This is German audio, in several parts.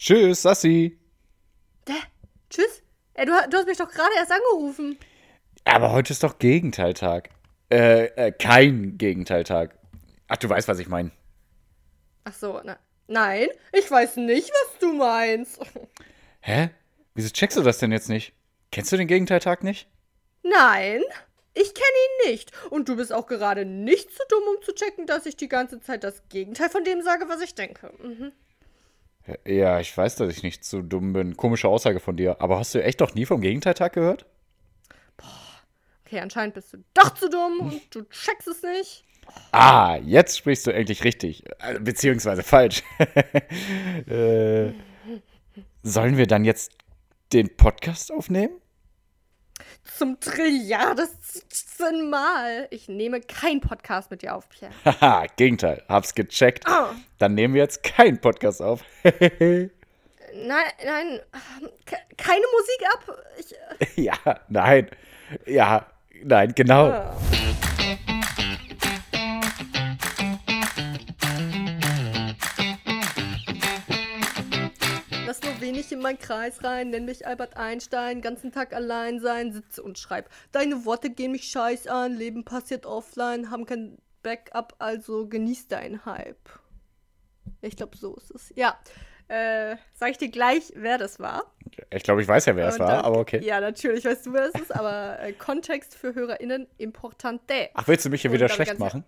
Tschüss, Sassi. Dä? Tschüss? Ey, du, du hast mich doch gerade erst angerufen. Aber heute ist doch Gegenteiltag. Äh, äh, kein Gegenteiltag. Ach, du weißt, was ich meine. Ach so, na, nein, ich weiß nicht, was du meinst. Hä? Wieso checkst du das denn jetzt nicht? Kennst du den Gegenteiltag nicht? Nein, ich kenne ihn nicht. Und du bist auch gerade nicht zu dumm, um zu checken, dass ich die ganze Zeit das Gegenteil von dem sage, was ich denke. Mhm. Ja, ich weiß, dass ich nicht zu dumm bin. Komische Aussage von dir. Aber hast du echt noch nie vom Gegenteiltag gehört? Okay, anscheinend bist du doch zu dumm und du checkst es nicht. Ah, jetzt sprichst du endlich richtig. Äh, Beziehungsweise falsch. äh, sollen wir dann jetzt den Podcast aufnehmen? Zum Trilliardesten Mal. Ich nehme keinen Podcast mit dir auf, Pierre. Haha, Gegenteil. Hab's gecheckt. Ah. Dann nehmen wir jetzt keinen Podcast auf. Nein, nein, ke- keine Musik ab. Ich, äh, ja, nein. Ja, nein, genau. ah. Nur wenig in meinen Kreis rein, nenn mich Albert Einstein, ganzen Tag allein sein, sitze und schreib. Deine Worte gehen mich scheiß an, Leben passiert offline, haben kein Backup, also genieß deinen Hype. Ich glaube, so ist es. Ja, äh, sag ich dir gleich, wer das war. Ich glaube, ich weiß ja, wer es war, aber okay. Ja, natürlich weißt du, wer das ist, aber äh, Kontext für HörerInnen importante. Ach, willst du mich hier Und wieder schlecht machen?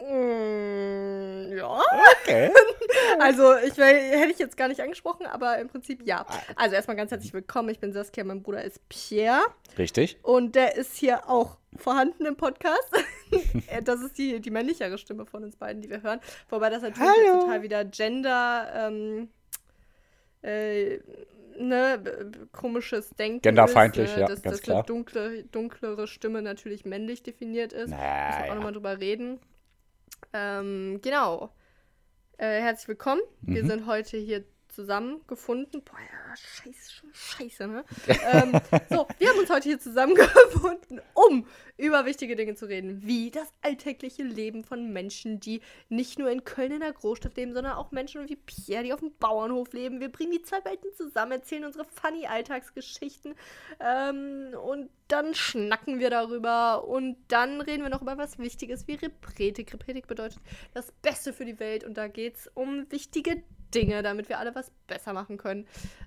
Mm, ja. Okay. Also, ich hätte ich jetzt gar nicht angesprochen, aber im Prinzip ja. Ah. Also, erstmal ganz herzlich willkommen. Ich bin Saskia, mein Bruder ist Pierre. Richtig. Und der ist hier auch vorhanden im Podcast. Äh, das ist die, die männlichere Stimme von uns beiden, die wir hören. Wobei das natürlich Hallo. total wieder Gender, ähm, äh, ne, komisches Denken Genderfeindlich, ist, ja, dass, ganz dass klar. eine dunkle, dunklere Stimme natürlich männlich definiert ist. Müssen wir auch Naja. nochmal drüber reden. Ähm, genau. Äh, herzlich willkommen. Wir Mhm. sind heute hier zusammengefunden. Boah, ja, scheiße, scheiße, ne? ähm, so, wir haben uns heute hier zusammengefunden, um über wichtige Dinge zu reden, wie das alltägliche Leben von Menschen, die nicht nur in Köln in der Großstadt leben, sondern auch Menschen wie Pierre, die auf dem Bauernhof leben. Wir bringen die zwei Welten zusammen, erzählen unsere funny Alltagsgeschichten ähm, und dann schnacken wir darüber und dann reden wir noch über was Wichtiges wie Repretik. Repretik bedeutet das Beste für die Welt und da geht es um wichtige Dinge, damit wir alle was besser machen können.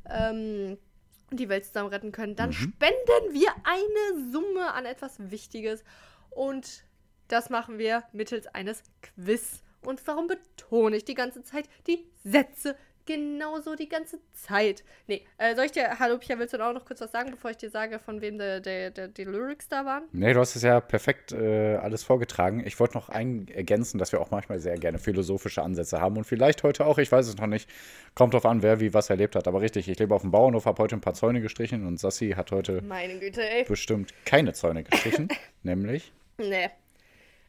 Ähm, und die Welt zusammen retten können, dann spenden wir eine Summe an etwas Wichtiges. Und das machen wir mittels eines Quiz. Und warum betone ich die ganze Zeit die Sätze? Genauso die ganze Zeit. Nee, äh, soll ich dir, hallo Pia, willst du auch noch kurz was sagen, bevor ich dir sage, von wem die Lyrics da waren? Nee, du hast es ja perfekt äh, alles vorgetragen. Ich wollte noch ein ergänzen, dass wir auch manchmal sehr gerne philosophische Ansätze haben und vielleicht heute auch, ich weiß es noch nicht. Kommt drauf an, wer wie was erlebt hat. Aber richtig, ich lebe auf dem Bauernhof, habe heute ein paar Zäune gestrichen und Sassi hat heute Meine Güte, ey. bestimmt keine Zäune gestrichen. nämlich. Nee.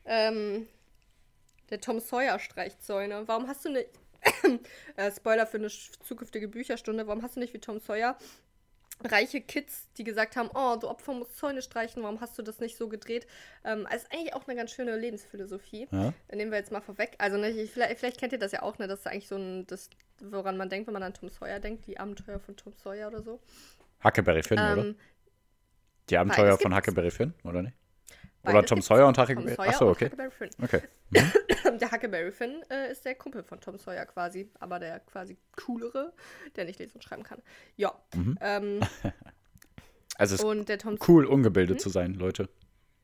Ähm, der Tom Sawyer streicht Zäune. Warum hast du nicht. Äh, Spoiler für eine zukünftige Bücherstunde. Warum hast du nicht wie Tom Sawyer reiche Kids, die gesagt haben: Oh, du Opfer musst Zäune streichen. Warum hast du das nicht so gedreht? Ähm, also ist eigentlich auch eine ganz schöne Lebensphilosophie. Ja? Nehmen wir jetzt mal vorweg. Also, ne, ich, vielleicht, vielleicht kennt ihr das ja auch, ne? Das ist eigentlich so ein. Das, woran man denkt, wenn man an Tom Sawyer denkt. Die Abenteuer von Tom Sawyer oder so. Huckleberry Finn, oder? Ähm, Die Abenteuer von gibt's. Huckleberry Finn, oder nicht? Oder Tom. Sawyer und Tom Huckleberry Sawyer Achso, okay. Huckleberry Finn. Okay. Der Huckleberry Finn äh, ist der Kumpel von Tom Sawyer quasi, aber der quasi coolere, der nicht lesen und schreiben kann. Ja. Mhm. Ähm, Also es ist und der Tom cool, ungebildet Hm? zu sein, Leute.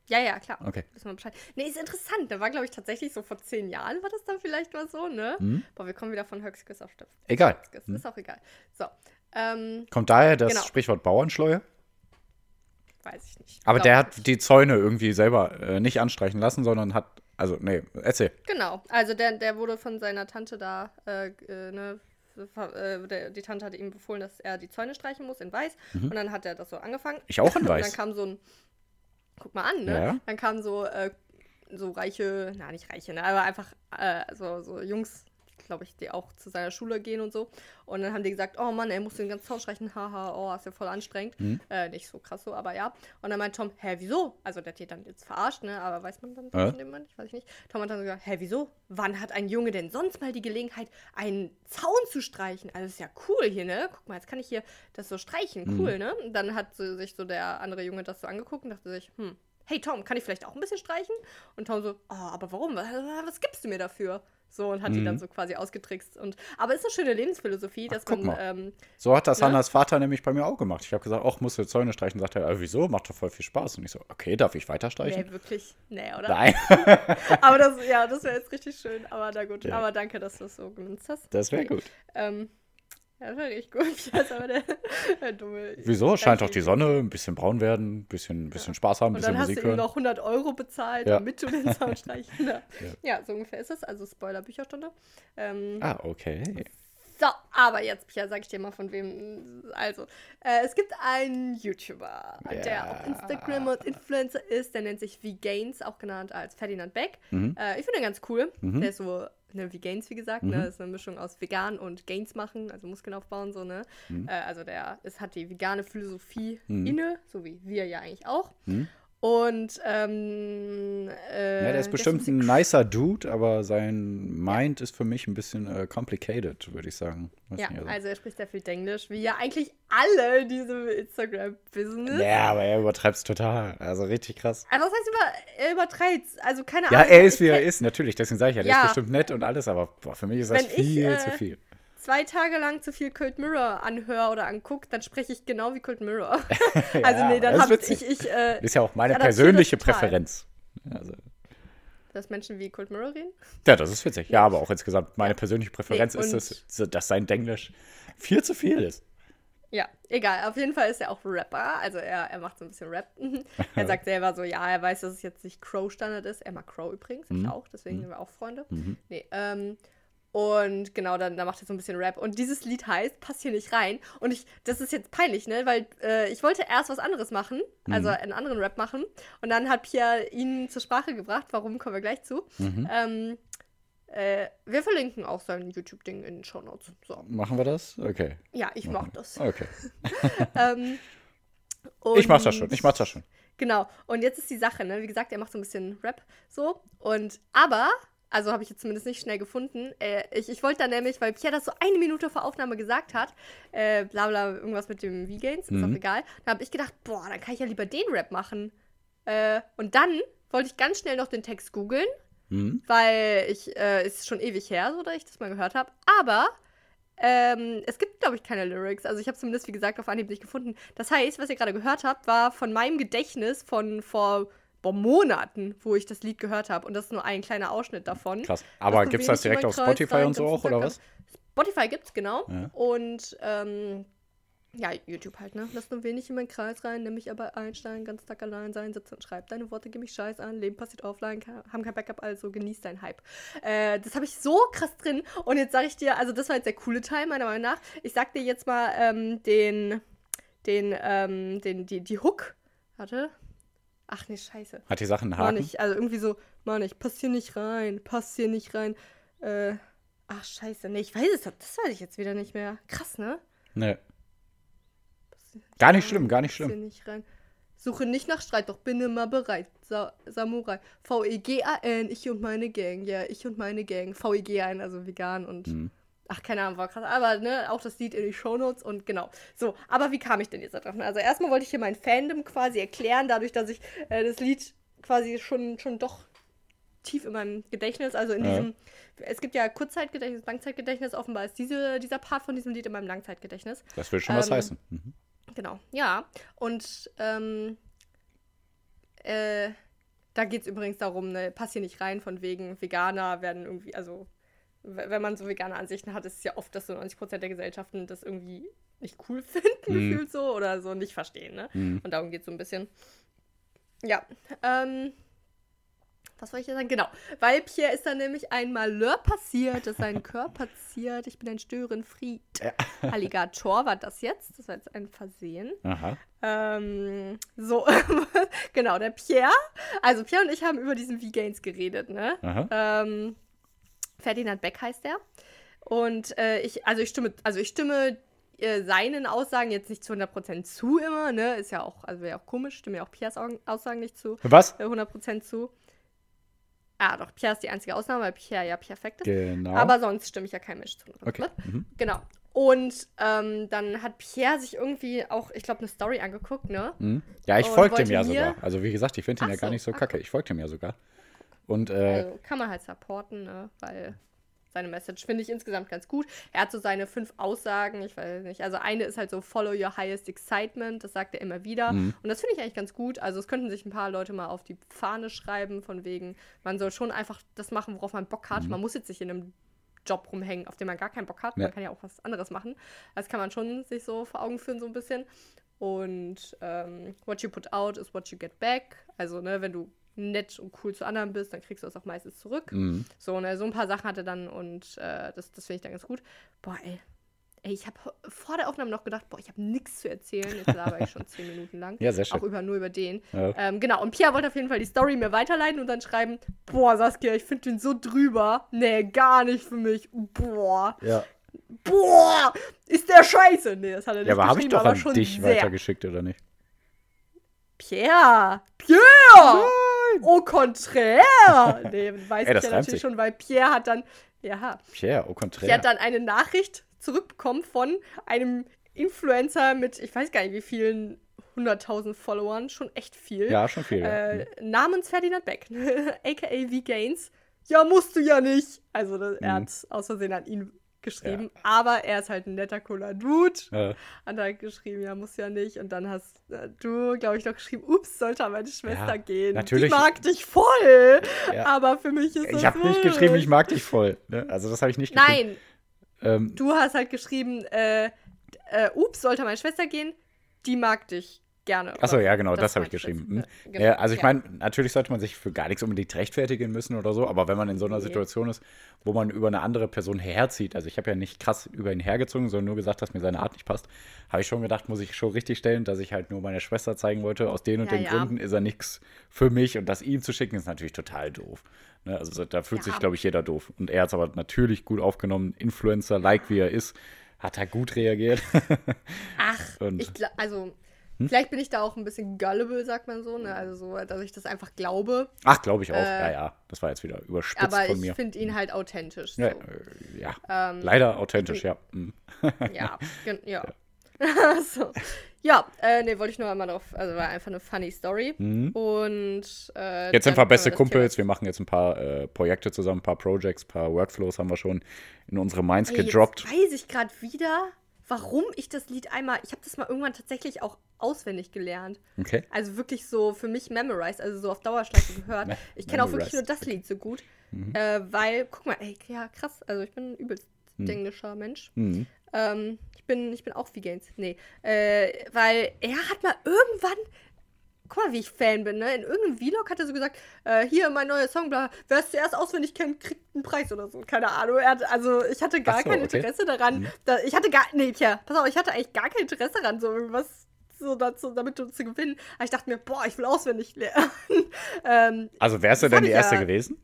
Ja, ja, klar. Okay. Wissen wir Bescheid. Nee, ist interessant. Da war, glaube ich, tatsächlich so vor zehn Jahren war das dann vielleicht mal so, ne? Mhm. Boah, wir kommen wieder von Höchstges auf Stöpf. Egal. Höchstges, Mhm. Ist auch egal. So. Ähm, Kommt daher das Genau. Sprichwort Bauernschleue? Weiß ich nicht. Aber Glaub der hat nicht. die Zäune irgendwie selber äh, nicht anstreichen lassen, sondern hat. Also, nee, erzähl. Genau. Also der, der wurde von seiner Tante da, äh, äh, ne, äh, die Tante hatte ihm befohlen, dass er die Zäune streichen muss in weiß. Und dann hat er das so angefangen. Mhm. Ich auch in Und dann weiß. kam so ein, guck mal an, ne? Ja. Dann kamen so, äh, so reiche, na nicht reiche, ne? Aber einfach so, so Jungs, glaube ich, die auch zu seiner Schule gehen und so. Und dann haben die gesagt, oh Mann, er muss den ganzen Zaun streichen, haha, oh, ist ja voll anstrengend. Mhm. Äh, nicht so krass so, aber ja. Und dann meint Tom, hä, wieso? Also der hat die dann jetzt verarscht, ne? Aber weiß man dann Ja. von dem Mann? Ich weiß nicht. Tom hat dann gesagt, hä, wieso? Wann hat ein Junge denn sonst mal die Gelegenheit, einen Zaun zu streichen? Also ist ja cool hier, ne? Guck mal, jetzt kann ich hier das so streichen. Mhm. Cool, ne? Und dann hat so, sich so der andere Junge das so angeguckt und dachte sich, hm, hey Tom, kann ich vielleicht auch ein bisschen streichen? Und Tom so, oh, aber warum? Was, was gibst du mir dafür? So, und hat die dann so quasi ausgetrickst. Und, aber ist eine schöne Lebensphilosophie, dass Mhm. man, ähm, So hat das Ne? Hannas Vater nämlich bei mir auch gemacht. Ich habe gesagt, ach, musst du Zäune streichen. Sagt er, wieso? Macht doch voll viel Spaß. Und ich so, okay, darf ich weiter streichen? nee, wirklich, nee, oder? Nein, Aber das, ja, das wäre jetzt richtig schön. Aber na gut, Ja. aber danke, dass du es so genutzt hast. das wäre Nee. gut. Ähm, ja, das wäre richtig gut. Ja, ist aber der, der dumme. Wieso? Scheint doch die Sonne. Ein bisschen braun werden, ein bisschen, bisschen Spaß haben, ein Und bisschen dann hast Musik du ihm hören. noch 100 Euro bezahlt, Ja. damit du den Sound streichen darfst. Ja. so ungefähr ist es. Also Spoiler-Bücherstunde. Ähm, Ah, okay. So, aber jetzt, Pia, sag ich dir mal von wem. Also, äh, es gibt einen YouTuber, der Ja. auf Instagram und Influencer ist. Der nennt sich V-Gains, auch genannt als Ferdinand Beck. Mhm. Äh, ich finde den ganz cool. Der ist so, ne, V-Gains, wie gesagt, Mhm. ne, ist eine Mischung aus vegan und Gains machen, also Muskeln aufbauen, so, ne. Mhm. Äh, also, der ist, hat die vegane Philosophie inne, so wie wir ja eigentlich auch. Und, ähm, äh, Ja, der ist bestimmt ein nicer Dude, aber sein Mind ist für mich ein bisschen äh, complicated, würde ich sagen. Weiß Ja, also- also er spricht sehr viel Englisch, wie ja eigentlich alle in diesem Instagram-Business. Ja, aber er übertreibt es total. Also richtig krass. Also was heißt über, er übertreibt Also keine Ja, Ahnung. er ist, wie ich er ist, natürlich. Deswegen sage ich ja, der Ja. ist bestimmt nett und alles, aber boah, für mich ist das Wenn ich, viel äh, zu viel. Zwei Tage lang zu viel Cold Mirror anhöre oder angucke, dann spreche ich genau wie Cold Mirror. also nee, dann das ist habe ich, ich äh, Ist ja auch meine persönliche. Präferenz. Also, dass Menschen wie Cold Mirror reden. ja, das ist witzig. Ja, aber auch insgesamt meine persönliche Präferenz Nee, ist, so, dass sein Englisch viel zu viel ist. Ja, egal. Auf jeden Fall ist er auch Rapper. Also er, er macht so ein bisschen Rap. er sagt selber so, ja, er weiß, dass es jetzt nicht Crow-Standard ist. Er mag Crow übrigens, Mhm. ich auch. Deswegen sind wir auch Freunde. Nee, ähm, und genau, dann, dann macht er so ein bisschen Rap. Und dieses Lied heißt, passt hier nicht rein. Und ich, das ist jetzt peinlich, ne? Weil äh, ich wollte erst was anderes machen, also Mhm. einen anderen Rap machen. Und dann hat Pierre ihn zur Sprache gebracht. Warum, kommen wir gleich zu. Mhm. Ähm, äh, wir verlinken auch sein YouTube-Ding in den Show Notes. So. Machen wir das? Okay. Ja, ich mach das. Okay. Ähm, Ich mach das schon. Ich mach das schon. Genau. Und jetzt ist die Sache, ne? Wie gesagt, er macht so ein bisschen Rap so. Und aber, also habe ich jetzt zumindest nicht schnell gefunden. Äh, ich ich wollte dann nämlich, weil Pierre das so eine Minute vor Aufnahme gesagt hat, äh, bla bla, irgendwas mit dem V-Gains, ist auch egal. Da habe ich gedacht, boah, dann kann ich ja lieber den Rap machen. Äh, und dann wollte ich ganz schnell noch den Text googeln, Mhm. weil ich, äh, ist schon ewig her, so, dass ich das mal gehört habe. Aber ähm, es gibt, glaube ich, keine Lyrics. Also ich habe zumindest, wie gesagt, auf Anhieb nicht gefunden. Das heißt, was ihr gerade gehört habt, war von meinem Gedächtnis von vor boah, Monaten, wo ich das Lied gehört habe. Und das ist nur ein kleiner Ausschnitt davon. Krass. Aber du gibt's das direkt auf Spotify rein und so auch, oder was? Spotify gibt's, genau. Ja. Und ähm, ja, YouTube halt, ne? Lass nur wenig in meinen Kreis rein, nimm mich aber einsteigen, ganz Tag allein sein, sitze und schreib deine Worte, gib mich scheiß an, Leben passiert offline, ke- haben kein Backup, also genieß deinen Hype. Äh, das habe ich so krass drin. Und jetzt sage ich dir, also das war jetzt der coole Teil, meiner Meinung nach. Ich sag dir jetzt mal ähm, den, den, ähm, den, die, die Hook. Warte. Ach nee, scheiße. Hat die Sachen einen Haken? ich, also irgendwie so, Mann, ich pass hier nicht rein, pass hier nicht rein. Äh, ach, scheiße. Nee, ich weiß es, das weiß ich jetzt wieder nicht mehr. Krass, ne? Nee. Gar nicht rein, schlimm, gar nicht pass hier schlimm. nicht rein. Suche nicht nach Streit, doch bin immer bereit. Sa Samurai. V-E-G-A-N, ich und meine Gang. Ja, ich und meine Gang. V-E-G-A-N, also vegan und. Mhm. Ach, keine Ahnung, war krass. Aber, ne, auch das Lied in die Shownotes und genau. So, aber wie kam ich denn jetzt da drauf? Also, erstmal wollte ich hier mein Fandom quasi erklären, dadurch, dass ich äh, das Lied quasi schon, schon doch tief in meinem Gedächtnis, also in Ja. diesem, es gibt ja Kurzzeitgedächtnis, Langzeitgedächtnis, offenbar ist diese, dieser Part von diesem Lied in meinem Langzeitgedächtnis. Das will schon was Ähm, heißen. Mhm. Genau, ja. Und ähm, äh, da geht es übrigens darum, ne, pass hier nicht rein, von wegen Veganer werden irgendwie, also wenn man so vegane Ansichten hat, ist es ja oft, dass so 90% der Gesellschaften das irgendwie nicht cool finden, Mhm. gefühlt so, oder so nicht verstehen, ne? Mhm. Und darum geht es so ein bisschen. Ja, ähm, was soll ich jetzt sagen? Genau, weil Pierre ist dann nämlich ein Malheur passiert, dass sein Körper ziert. Ich bin ein Störenfried. Alligator war das jetzt. Das war jetzt ein Versehen. Aha. Ähm, so, genau, der Pierre. Also Pierre und ich haben über diesen V-Gains geredet, ne? Aha. Ähm, Ferdinand Beck heißt er. Und äh, ich, also ich stimme, also ich stimme äh, seinen Aussagen jetzt nicht zu 100% zu immer, ne? Ist ja auch, also wäre auch komisch, stimme ja auch Piers Aussagen nicht zu. Was? Äh, 100% zu. Ah, doch, Pierre ist die einzige Ausnahme, weil Pierre ja perfekt ist. Genau. Aber sonst stimme ich ja kein Mensch zu. okay. Mhm. Genau. Und ähm, dann hat Pierre sich irgendwie auch, ich glaube, eine Story angeguckt, ne? Mhm. Ja, ich dem wollte ja sogar. Also wie gesagt, ich finde ihn Ach ja gar so, nicht so kacke. Ich folge dem ja sogar. Und äh, Also kann man halt supporten, ne? Weil seine Message finde ich insgesamt ganz gut. Er hat so seine fünf Aussagen, ich weiß nicht. Also eine ist halt so Follow your highest excitement, das sagt er immer wieder. Mhm. Und das finde ich eigentlich ganz gut. Also es könnten sich ein paar Leute mal auf die Fahne schreiben, von wegen, man soll schon einfach das machen, worauf man Bock hat. Man muss jetzt nicht in einem Job rumhängen, auf den man gar keinen Bock hat. Mhm. Ja. Man kann ja auch was anderes machen. Das kann man schon sich so vor Augen führen, so ein bisschen. Und ähm, what you put out is what you get back. Also, ne, wenn du nett und cool zu anderen bist, dann kriegst du das auch meistens zurück. mhm. So, ne, so ein paar Sachen hatte dann und äh, das, das finde ich dann ganz gut. Boah, ey. Ey, ich habe vor der Aufnahme noch gedacht, boah, ich habe nichts zu erzählen. Jetzt laber ich schon zehn Minuten lang. Ja, sehr schön. Auch über, nur über den. Ja. Ähm, genau, und Pia wollte auf jeden Fall die Story mir weiterleiten und dann schreiben, boah, Saskia, ich finde den so drüber. Nee, gar nicht für mich. Boah, ja. boah, ist der scheiße. Nee, das hat er nicht ja, aber habe ich doch an schon dich sehr. weitergeschickt, oder nicht? Pierre! Pierre! Au contraire! Nee, weiß Ey, das ich ja natürlich sich. schon, weil Pierre hat dann, ja, Pierre, au contraire. hat dann eine Nachricht zurückbekommen von einem Influencer mit, ich weiß gar nicht wie vielen 100.000 Followern, schon echt viel. ja, schon viel. ja. Äh, namens Ferdinand Beck, aka V-Gains. Ja, musst du ja nicht. Also, das, er Mhm. hat aus Versehen an ihn geschrieben, aber er ist halt ein netter, cooler Dude. Ja. Hat er geschrieben, ja, muss ja nicht. Und dann hast äh, du, glaube ich, noch geschrieben, ups, sollte an meine Schwester Ja, gehen. natürlich. Die mag dich voll. Ja. Aber für mich ist das Ich habe nicht geschrieben, ich mag dich voll. Ne? Also das habe ich nicht geschrieben. Nein, Ähm, du hast halt geschrieben, äh, äh, ups, sollte an meine Schwester gehen. Die mag dich gerne. Achso, ja, genau, das, habe ich geschrieben. jetzt. Hm. Genau, ja, also ich ja. meine, natürlich sollte man sich für gar nichts unbedingt rechtfertigen müssen oder so, aber wenn man in so einer Nee. Situation ist, wo man über eine andere Person herzieht, also ich habe ja nicht krass über ihn hergezogen, sondern nur gesagt, dass mir seine Art nicht passt, habe ich schon gedacht, muss ich schon richtig stellen, dass ich halt nur meiner Schwester zeigen wollte, aus den und Ja, den. Gründen ist er nichts für mich und das ihm zu schicken ist natürlich total doof. Ne? Also da fühlt sich, glaube ich, jeder doof. Und er hat es aber natürlich gut aufgenommen, Influencer, like wie er ist, hat er gut reagiert. Ach, Und- ich gla- also Hm? vielleicht bin ich da auch ein bisschen gullible, sagt man so, ne? Also so, dass ich das einfach glaube. Ach, glaube ich auch. Äh, ja, ja, das war jetzt wieder überspitzt Aber von ich mir. finde ihn halt authentisch. So. Ja, äh, ja. Ähm, leider authentisch, ja. Mhm. Ja, gen- ja. so. Ja, äh, nee, wollte ich nur einmal drauf, also war einfach eine funny Story. Mhm. Und äh, Jetzt sind wir beste Kumpels. Wir machen jetzt ein paar äh, Projekte zusammen, ein paar Projects, ein paar Workflows haben wir schon in unsere Minds Thema- Ey, gedroppt. Jetzt weiß ich gerade wieder, warum ich das Lied einmal, ich habe das mal irgendwann tatsächlich auch auswendig gelernt. Okay. Also wirklich so für mich memorized, also so auf Dauerschleife gehört. Ich kenne auch wirklich nur das Lied so gut. Mhm. Äh, weil, guck mal, ey, ja, krass, also ich bin ein übelst englischer Mensch. Mhm. Ähm, ich, bin, ich bin auch Vegans. Nee. Äh, weil er hat mal irgendwann. Guck mal, wie ich Fan bin, ne? In irgendeinem Vlog hat er so gesagt, äh, hier mein neuer Song, bla, wer es zuerst auswendig kennt, kriegt einen Preis oder so. Keine Ahnung. Er hat, also ich hatte gar so, kein okay. Interesse daran. Da, ich hatte gar. Nee, tja, pass auf, ich hatte eigentlich gar kein Interesse daran, so irgendwas so dazu, damit zu gewinnen. Aber ich dachte mir, boah, ich will auswendig lernen. ähm, Also wärst du denn die erste ja- gewesen?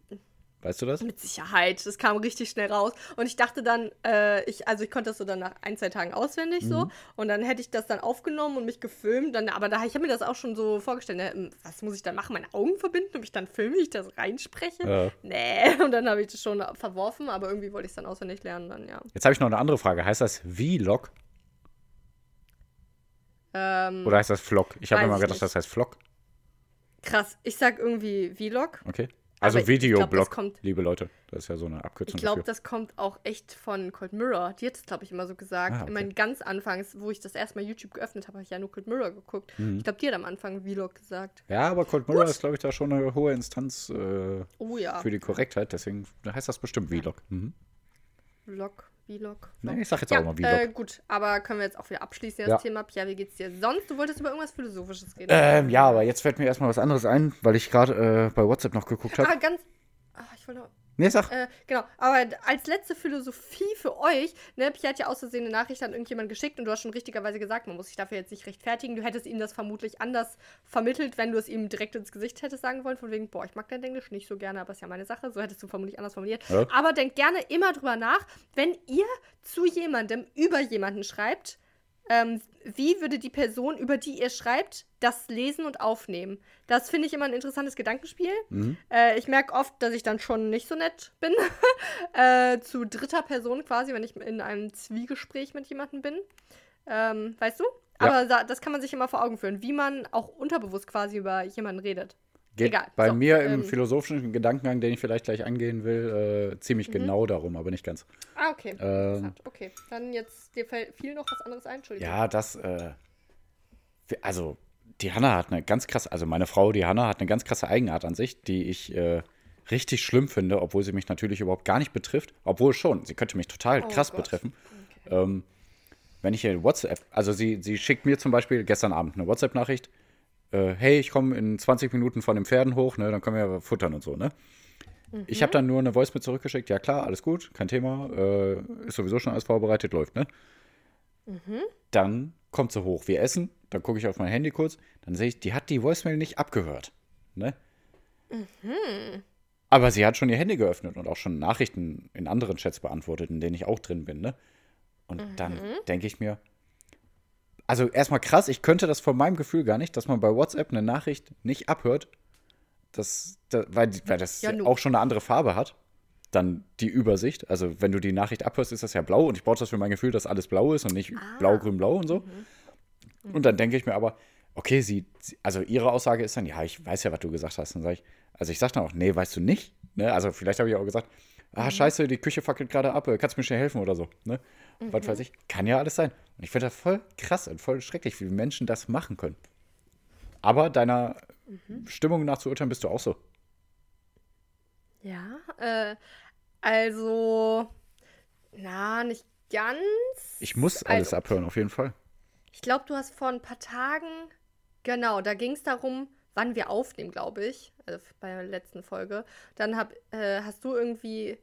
Weißt du das? mit Sicherheit. Das kam richtig schnell raus. Und ich dachte dann, äh, ich, also ich konnte das so dann nach ein, zwei Tagen auswendig so. Mhm. Und dann hätte ich das dann aufgenommen und mich gefilmt. Dann, aber da, ich habe mir das auch schon so vorgestellt. Ne? Was muss ich dann machen? Meine Augen verbinden und mich dann filmen, wie ich das reinspreche? Ja. Nee. Und dann habe ich das schon verworfen, aber irgendwie wollte ich es dann auswendig lernen. Dann ja. Jetzt habe ich noch eine andere Frage. Heißt das Vlog Ähm, oder heißt das Vlog? Ich habe immer gedacht, nicht. das heißt Vlog. krass. Ich sag irgendwie Vlog. Okay. Also Aber ich- ich glaub, das Videoblog, liebe Leute. Das ist ja so eine Ich Abkürzung glaube, dafür. das kommt auch echt von Cold Mirror. Die hat es, glaube ich, immer so gesagt. Ah, okay. In meinen ganz Anfangs, wo ich das erstmal YouTube geöffnet habe, habe ich ja nur Cold Mirror geguckt. Mhm. Ich glaube, die hat am Anfang Vlog gesagt. Ja, aber Cold Mirror Gut. ist, glaube ich, da schon eine hohe Instanz äh, Oh ja. für die Korrektheit. Deswegen heißt das bestimmt Vlog. Mhm. Vlog, Vlog. Nee, Vlog. ich sag jetzt ja, auch mal Vlog. Äh, gut, aber können wir jetzt auch wieder abschließen, das Ja. Thema. Pia, wie geht's dir sonst? Du wolltest über irgendwas Philosophisches reden. Ähm, ja, aber jetzt fällt mir erstmal was anderes ein, weil ich gerade äh, bei WhatsApp noch geguckt habe. Ah, ganz. Ah, ich wollte. Nee, sag. Äh, genau, aber als letzte Philosophie für euch, ne, Pia hat ja aus Versehen eine Nachricht an irgendjemand geschickt und du hast schon richtigerweise gesagt, man muss sich dafür jetzt nicht rechtfertigen. Du hättest ihm das vermutlich anders vermittelt, wenn du es ihm direkt ins Gesicht hättest sagen wollen, von wegen, boah, ich mag dein Englisch nicht so gerne, aber ist ja meine Sache. So hättest du vermutlich anders formuliert. Ja. Aber denkt gerne immer drüber nach, wenn ihr zu jemandem über jemanden schreibt, ähm, wie würde die Person, über die ihr schreibt, das lesen und aufnehmen? Das finde ich immer ein interessantes Gedankenspiel. Mhm. Äh, ich merke oft, dass ich dann schon nicht so nett bin. äh, zu dritter Person quasi, wenn ich in einem Zwiegespräch mit jemandem bin. Ähm, weißt du? Ja. Aber da, das kann man sich immer vor Augen führen, wie man auch unterbewusst quasi über jemanden redet. Geht Egal. bei So, mir im ähm, philosophischen Gedankengang, den ich vielleicht gleich angehen will, äh, ziemlich Mhm. genau darum, aber nicht ganz. Ah, okay. Ähm. Okay. Dann jetzt, dir viel noch was anderes ein, Entschuldigung. Ja, das, äh, also die Hanna hat eine ganz krasse, also meine Frau, die Hanna, hat eine ganz krasse Eigenart an sich, die ich äh, richtig schlimm finde, obwohl sie mich natürlich überhaupt gar nicht betrifft. Obwohl schon, sie könnte mich total Oh krass Gott. betreffen. Okay. Ähm, wenn ich ihr WhatsApp, also sie, sie schickt mir zum Beispiel gestern Abend eine WhatsApp-Nachricht, äh, hey, ich komme in 20 Minuten von den Pferden hoch, ne, dann können wir ja futtern und so, ne? Ich habe dann nur eine Voice mit zurückgeschickt, ja klar, alles gut, kein Thema, äh, ist sowieso schon alles vorbereitet, läuft, ne? Dann kommt sie hoch, wir essen, dann gucke ich auf mein Handy kurz, dann sehe ich, die hat die Voicemail nicht abgehört, ne? Aber sie hat schon ihr Handy geöffnet und auch schon Nachrichten in anderen Chats beantwortet, in denen ich auch drin bin, ne? Und dann denke ich mir, also erstmal krass, ich könnte das von meinem Gefühl gar nicht, dass man bei WhatsApp eine Nachricht nicht abhört, das, da, weil, weil das Ja, auch schon eine andere Farbe hat. Dann die Übersicht. Also, wenn du die Nachricht abhörst, ist das ja blau und ich brauche das für mein Gefühl, dass alles blau ist und nicht Ah. blau, grün, blau und so. Mhm. Und dann denke ich mir aber, okay, sie, sie, also ihre Aussage ist dann, ja, ich weiß ja, was du gesagt hast. Dann sage ich, also ich sage dann auch, nee, weißt du nicht. Ne? Also vielleicht habe ich auch gesagt, ah, Mhm. scheiße, die Küche fackelt gerade ab, äh, kannst du mir schnell helfen oder so. Ne? Mhm. Was weiß ich. Kann ja alles sein. Und ich finde das voll krass und voll schrecklich, wie Menschen das machen können. Aber deiner Mhm. Stimmung nach zu urteilen bist du auch so. Ja, äh, also, na, nicht ganz. Ich muss alles Also, abhören, auf jeden Fall. Ich glaube, du hast vor ein paar Tagen, genau, da ging es darum, wann wir aufnehmen, glaube ich, also bei der letzten Folge. Dann hab, äh, hast du irgendwie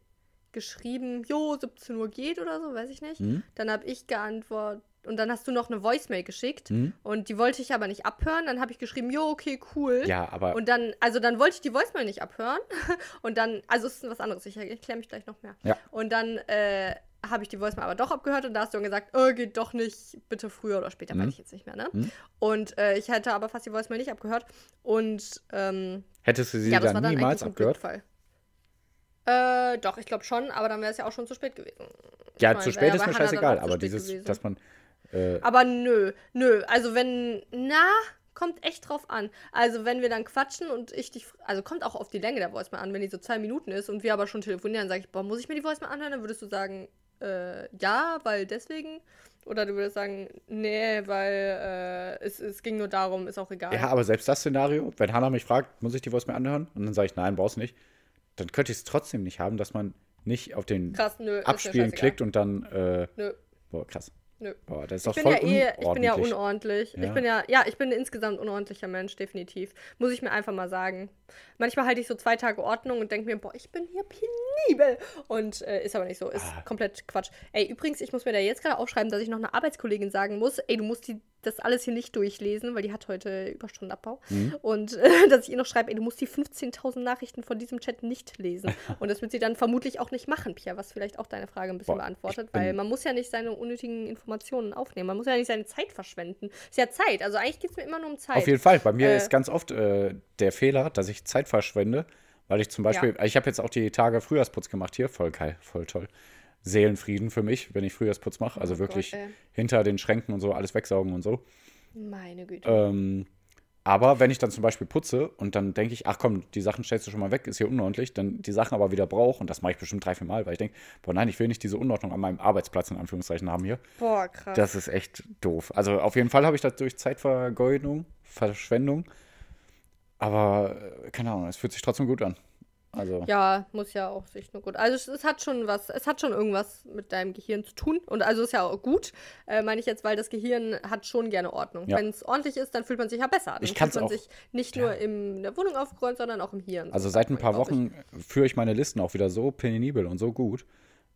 geschrieben, jo, 17 Uhr geht oder so, weiß ich nicht. Mhm. Dann habe ich geantwortet und dann hast du noch eine Voicemail geschickt Mhm. und die wollte ich aber nicht abhören. Dann habe ich geschrieben, jo, okay, cool. Ja, aber Und dann, also dann wollte ich die Voicemail nicht abhören. Und dann, also es ist was anderes, ich erkläre mich gleich noch mehr. Ja. Und dann äh, habe ich die Voicemail aber doch abgehört und da hast du dann gesagt, oh, geht doch nicht, bitte früher oder später, Mhm. weiß ich jetzt nicht mehr, ne? Mhm. Und äh, ich hätte aber fast die Voicemail nicht abgehört. Und ähm, hättest du sie ja, dann dann niemals abgehört? Äh, doch, ich glaube schon, aber dann wäre es ja auch schon zu spät gewesen. Ja, Ich zu spät ist mir scheißegal, aber dieses, gewesen. dass man. Äh, Aber nö, nö. Also wenn, na, kommt echt drauf an. Also wenn wir dann quatschen und ich dich, also kommt auch auf die Länge der Voice mal an. Wenn die so zwei Minuten ist und wir aber schon telefonieren, dann sage ich, boah, muss ich mir die Voice mal anhören? Dann würdest du sagen, äh, ja, weil deswegen. Oder du würdest sagen, nee, weil äh, es, es ging nur darum, ist auch egal. ja, aber selbst das Szenario, wenn Hannah mich fragt, muss ich die Voice mir anhören? Und dann sage ich, nein, brauchst nicht. Dann könnte ich es trotzdem nicht haben, dass man nicht auf den Krass, nö. Abspielen klickt und dann. Äh, Nö, boah, krass. Nö. Boah, das ist Ich doch bin voll ja eh, ich bin ja unordentlich. unordentlich. Ja. Ich bin ja, ja, ich bin ein insgesamt unordentlicher Mensch, definitiv. Muss ich mir einfach mal sagen. Manchmal halte ich so zwei Tage Ordnung und denke mir, boah, ich bin hier penibel. Und äh, ist aber nicht so, ist Ah. komplett Quatsch. Ey, übrigens, ich muss mir da jetzt gerade aufschreiben, dass ich noch einer Arbeitskollegin sagen muss, ey, du musst die, das alles hier nicht durchlesen, weil die hat heute Überstundenabbau. Mhm. Und äh, dass ich ihr noch schreibe, ey, du musst die 15.000 Nachrichten von diesem Chat nicht lesen. und das wird sie dann vermutlich auch nicht machen, Pia, was vielleicht auch deine Frage ein bisschen Boah, beantwortet, weil man muss ja nicht seine unnötigen Informationen aufnehmen. Man muss ja nicht seine Zeit verschwenden. Ist ja Zeit. Also eigentlich geht es mir immer nur um Zeit. Auf jeden Fall. Bei mir Äh, ist ganz oft äh, der Fehler, dass ich Zeit verschwende, weil ich zum Beispiel, ich habe jetzt auch die Tage Frühjahrsputz gemacht hier, voll geil, voll toll. Seelenfrieden für mich, wenn ich Frühjahrsputz mache. Also Oh wirklich Gott, hinter den Schränken und so alles wegsaugen und so. Meine Güte. Ähm, aber wenn ich dann zum Beispiel putze und dann denke ich, ach komm, die Sachen stellst du schon mal weg, ist hier unordentlich, dann die Sachen aber wieder brauche und das mache ich bestimmt drei, vier Mal, weil ich denke, boah nein, ich will nicht diese Unordnung an meinem Arbeitsplatz in Anführungszeichen haben hier. Boah, krass. Das ist echt doof. Also auf jeden Fall habe ich das durch Zeitvergeudung, Verschwendung. Aber äh, keine Ahnung, es fühlt sich trotzdem gut an. Also, Ja, muss ja auch sich nur gut. Also es, es hat schon was, es hat schon irgendwas mit deinem Gehirn zu tun. Und also ist ja auch gut, äh, meine ich jetzt, weil das Gehirn hat schon gerne Ordnung. Ja. Wenn es ordentlich ist, dann fühlt man sich ja besser. Dann Ich fühlt man auch. sich nicht nur in der Wohnung aufgeräumt, sondern auch im Hirn. also seit ein paar. Wochen führe ich meine Listen auch wieder so penibel und so gut.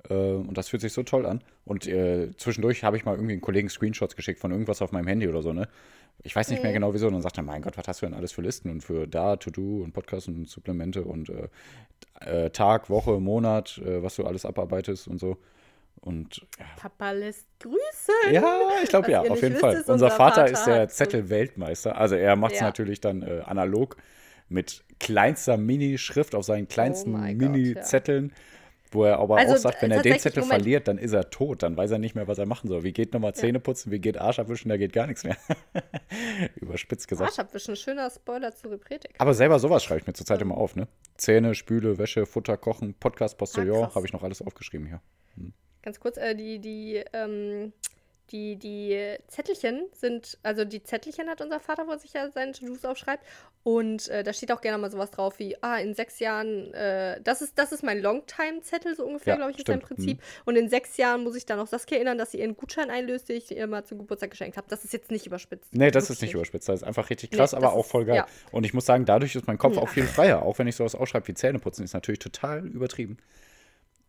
Äh, und das fühlt sich so toll an. Und äh, zwischendurch habe ich mal irgendwie einen Kollegen Screenshots geschickt von irgendwas auf meinem Handy oder so, ne? Ich weiß nicht Mhm. mehr genau wieso. Und dann sagt er, mein Gott, was hast du denn alles für Listen und für da, To-Do und Podcast und Supplemente und äh, äh, Tag, Woche, Monat, äh, was du alles abarbeitest und so. Und ja, Papa lässt grüßen. Ja, ich glaube ja, auf jeden wisst, Fall. Unser unser Vater, Vater ist der Zettel-Weltmeister. Also er macht es Ja. natürlich dann äh, analog mit kleinster Mini-Schrift auf seinen kleinsten Oh Mini-Zetteln, wo er aber Also, auch sagt, wenn d- er den Zettel Moment. verliert, dann ist er tot. Dann weiß er nicht mehr, was er machen soll. Wie geht nochmal Zähne putzen, wie geht Arsch abwischen, da geht gar nichts mehr. Überspitzt gesagt. Arschabwischen, schöner Spoiler zu Repretik. Aber selber sowas schreibe ich mir zurzeit immer auf, ne? Zähne, Spüle, Wäsche, Futter, Kochen, Podcast, Postillon, Ah, habe ich noch alles aufgeschrieben hier. Ganz kurz, äh, die, die, ähm, die, die Zettelchen sind, also die Zettelchen hat unser Vater, wo er sich ja seine To-Dos aufschreibt. Und äh, da steht auch gerne mal sowas drauf wie, ah, in sechs Jahren, äh, das ist, das ist mein Longtime-Zettel, so ungefähr, Ja, glaube ich, ist stimmt. sein Prinzip. Und in sechs Jahren muss ich dann auch Saskia erinnern, dass sie ihren Gutschein einlöst, den ich ihr mal zum Geburtstag geschenkt habe. Das ist jetzt nicht überspitzt. Nee, das ist nicht überspitzt. Das ist einfach richtig Nee, krass, das aber auch ist- voll geil. ja. Und ich muss sagen, dadurch ist mein Kopf Ja. auch viel freier. Auch wenn ich sowas ausschreibe wie Zähneputzen, ist natürlich total übertrieben. Mhm.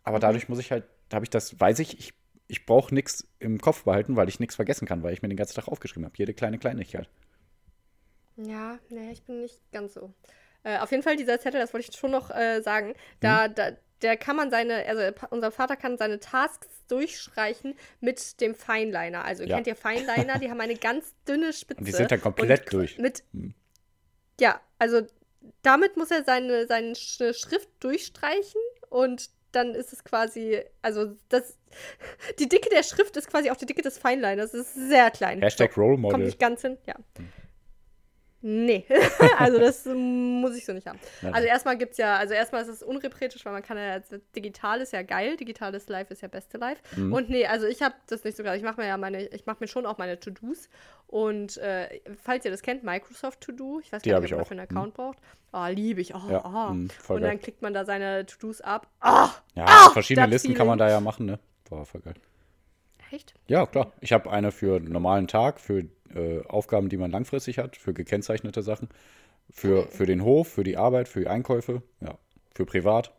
Aber dadurch muss ich halt, da habe ich das, weiß ich, ich, ich brauche nichts im Kopf behalten, weil ich nichts vergessen kann, weil ich mir den ganzen Tag aufgeschrieben habe. Jede kleine Kleinigkeit. Ja, nee, ich bin nicht ganz so. Äh, auf jeden Fall dieser Zettel, das wollte ich schon noch äh, sagen. Da, Mhm. da, der kann man seine, also unser Vater kann seine Tasks durchstreichen mit dem Fineliner. Also Ja. kennt ihr Fineliner? Die haben eine ganz dünne Spitze. Und die sind dann komplett durch. Mit, Hm. ja, also damit muss er seine, seine Sch- Schrift durchstreichen und dann ist es quasi, also das, die Dicke der Schrift ist quasi auch die Dicke des Feinliners. Es ist sehr klein. Hashtag Role Kommt Model. nicht ganz hin, ja. Nee, also das muss ich so nicht haben. Ja. Also erstmal gibt es ja, also erstmal ist es unrepretisch, weil man kann ja, digital ist ja geil, digitales Live ist ja beste Live. Mhm. Und nee, also ich habe das nicht so gerade, ich mache mir ja meine, ich mache mir schon auch meine To-Dos und äh, falls ihr das kennt, Microsoft To-Do, ich weiß Die gar nicht, ich ob man dafür einen Mhm. Account braucht. Oh, liebe ich, oh, Ja, oh. mhm, Und geil. dann klickt man da seine To-Dos ab. Ah, Ja, Ah, verschiedene Listen kann man Feeling. da ja machen, ne? Boah, voll geil. echt? Ja, klar. Ich habe eine für einen normalen Tag, für äh, Aufgaben, die man langfristig hat, für gekennzeichnete Sachen, für, für den Hof, für die Arbeit, für die Einkäufe, ja, für privat.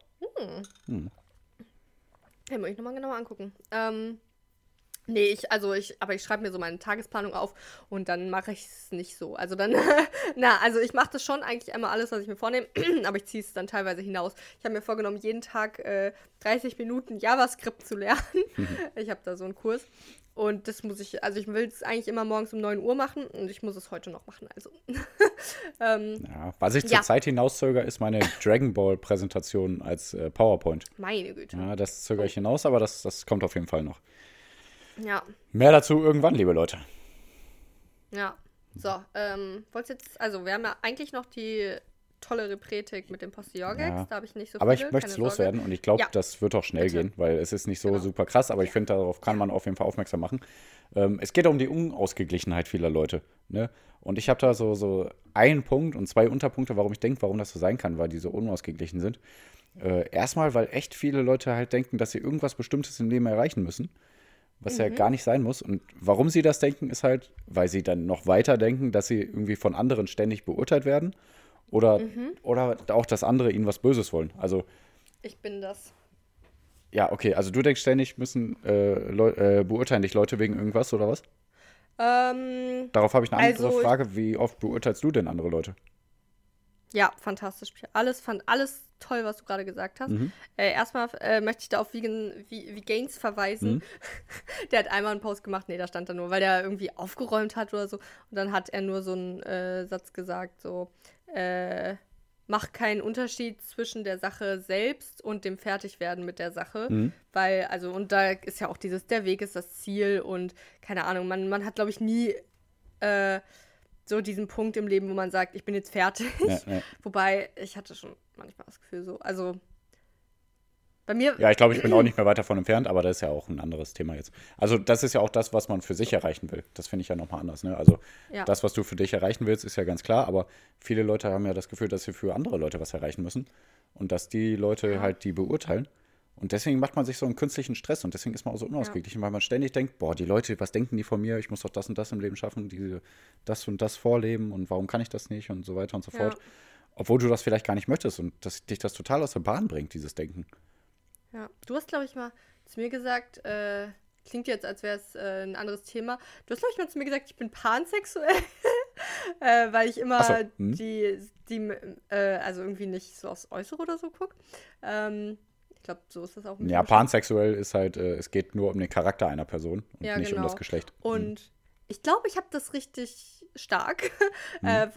Ja, muss ich nochmal genauer angucken. Ähm, nee, ich, also ich, aber ich schreibe mir so meine Tagesplanung auf und dann mache ich es nicht so. Also dann, na, also ich mache das schon eigentlich einmal alles, was ich mir vornehme, aber ich ziehe es dann teilweise hinaus. Ich habe mir vorgenommen, jeden Tag äh, 30 Minuten JavaScript zu lernen. ich habe da so einen Kurs. Und das muss ich, also ich will es eigentlich immer morgens um 9 Uhr machen und ich muss es heute noch machen. Also. ähm, Ja, was ich Ja. zurzeit hinauszöger, ist meine Dragon Ball Präsentation als äh, PowerPoint. meine Güte. Ja, das zögere ich hinaus, aber das, das kommt auf jeden Fall noch. Ja. Mehr dazu irgendwann, liebe Leute. Ja. So, ähm, wollt's jetzt, also wir haben ja eigentlich noch die tolle Repretik mit dem Postillon-Gags, Ja. da habe ich nicht so Aber viele, ich möchte es loswerden und ich glaube, Ja. das wird auch schnell Bitte. gehen, weil es ist nicht so Genau. super krass, aber ich finde, darauf kann man auf jeden Fall aufmerksam machen. Ähm, es geht um die Unausgeglichenheit vieler Leute. Ne? Und ich habe da so, so einen Punkt und zwei Unterpunkte, warum ich denke, warum das so sein kann, weil die so unausgeglichen sind. Äh, erstmal, weil echt viele Leute halt denken, dass sie irgendwas Bestimmtes im Leben erreichen müssen, was Mhm. ja gar nicht sein muss. Und warum sie das denken, ist halt, weil sie dann noch weiter denken, dass sie irgendwie von anderen ständig beurteilt werden oder, Mhm. oder auch, dass andere ihnen was Böses wollen. Also Ich bin das. ja, okay, also du denkst ständig, müssen äh, äh, beurteilen dich Leute wegen irgendwas oder was? Ähm, Darauf habe ich eine andere Also, Frage. Wie oft beurteilst du denn andere Leute? ja, fantastisch. Alles, fand alles toll, was du gerade gesagt hast. Mhm. Äh, erstmal äh, möchte ich da auf Vegan, wie, wie Gaines verweisen. Mhm. Der hat einmal einen Post gemacht, nee, da stand da nur, weil der irgendwie aufgeräumt hat oder so. Und dann hat er nur so einen äh, Satz gesagt, so, äh, mach keinen Unterschied zwischen der Sache selbst und dem Fertigwerden mit der Sache. Mhm. Weil, also, und da ist ja auch dieses, der Weg ist das Ziel und keine Ahnung, man, man hat, glaube ich, nie äh, so diesen Punkt im Leben, wo man sagt, ich bin jetzt fertig. Ja, ja. Wobei, ich hatte schon manchmal das Gefühl so, also bei mir, ja, ich glaube, ich bin auch nicht mehr weit davon entfernt, aber das ist ja auch ein anderes Thema jetzt. Also das ist ja auch das, was man für sich erreichen will. Das finde ich ja nochmal anders. Ne? Also Ja. das, was du für dich erreichen willst, ist ja ganz klar, aber viele Leute haben ja das Gefühl, dass sie für andere Leute was erreichen müssen. und dass die Leute halt die beurteilen. Und deswegen macht man sich so einen künstlichen Stress und deswegen ist man auch so unausgeglichen, weil man ständig denkt, boah, die Leute, was denken die von mir? Ich muss doch das und das im Leben schaffen, diese, das und das vorleben und warum kann ich das nicht und so weiter und so Ja. fort. Obwohl du das vielleicht gar nicht möchtest und dass dich das total aus der Bahn bringt, dieses Denken. Ja, du hast, glaube ich, mal zu mir gesagt, äh, klingt jetzt, als wäre es äh, ein anderes Thema. Du hast, glaube ich, mal zu mir gesagt, ich bin pansexuell, äh, weil ich immer so, hm. die, die äh, also irgendwie nicht so aufs Äußere oder so gucke. Ähm, ich glaube, so ist das auch. Ja, pansexuell ist halt, äh, es geht nur um den Charakter einer Person und Ja, nicht um genau. das Geschlecht. Und ich glaube, ich habe das richtig stark. Mhm. äh,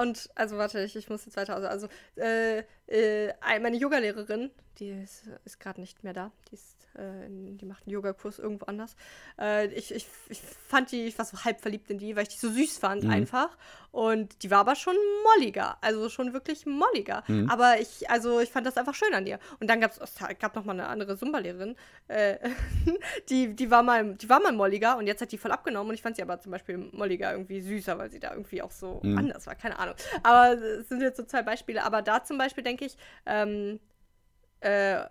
und, also warte, ich, ich muss jetzt weiter. Also, äh, äh, ein- meine Yogalehrerin, die ist, ist gerade nicht mehr da. Die, ist, äh, in- die macht einen Yogakurs irgendwo anders. Äh, ich, ich, ich fand die, ich war so halb verliebt in die, weil ich die so süß fand Mhm. einfach. Und die war aber schon molliger. Also schon wirklich molliger. Mhm. Aber ich, also ich fand das einfach schön an ihr. Und dann gab's, es gab noch mal eine andere Zumba-Lehrerin. Äh, die, die, war mal, die war mal molliger und jetzt hat die voll abgenommen. Und ich fand sie aber zum Beispiel molliger irgendwie süßer, weil sie da irgendwie auch so Mhm. anders war. Keine Ahnung. Aber es sind jetzt so zwei Beispiele. Aber da zum Beispiel denke ich, ähm, äh,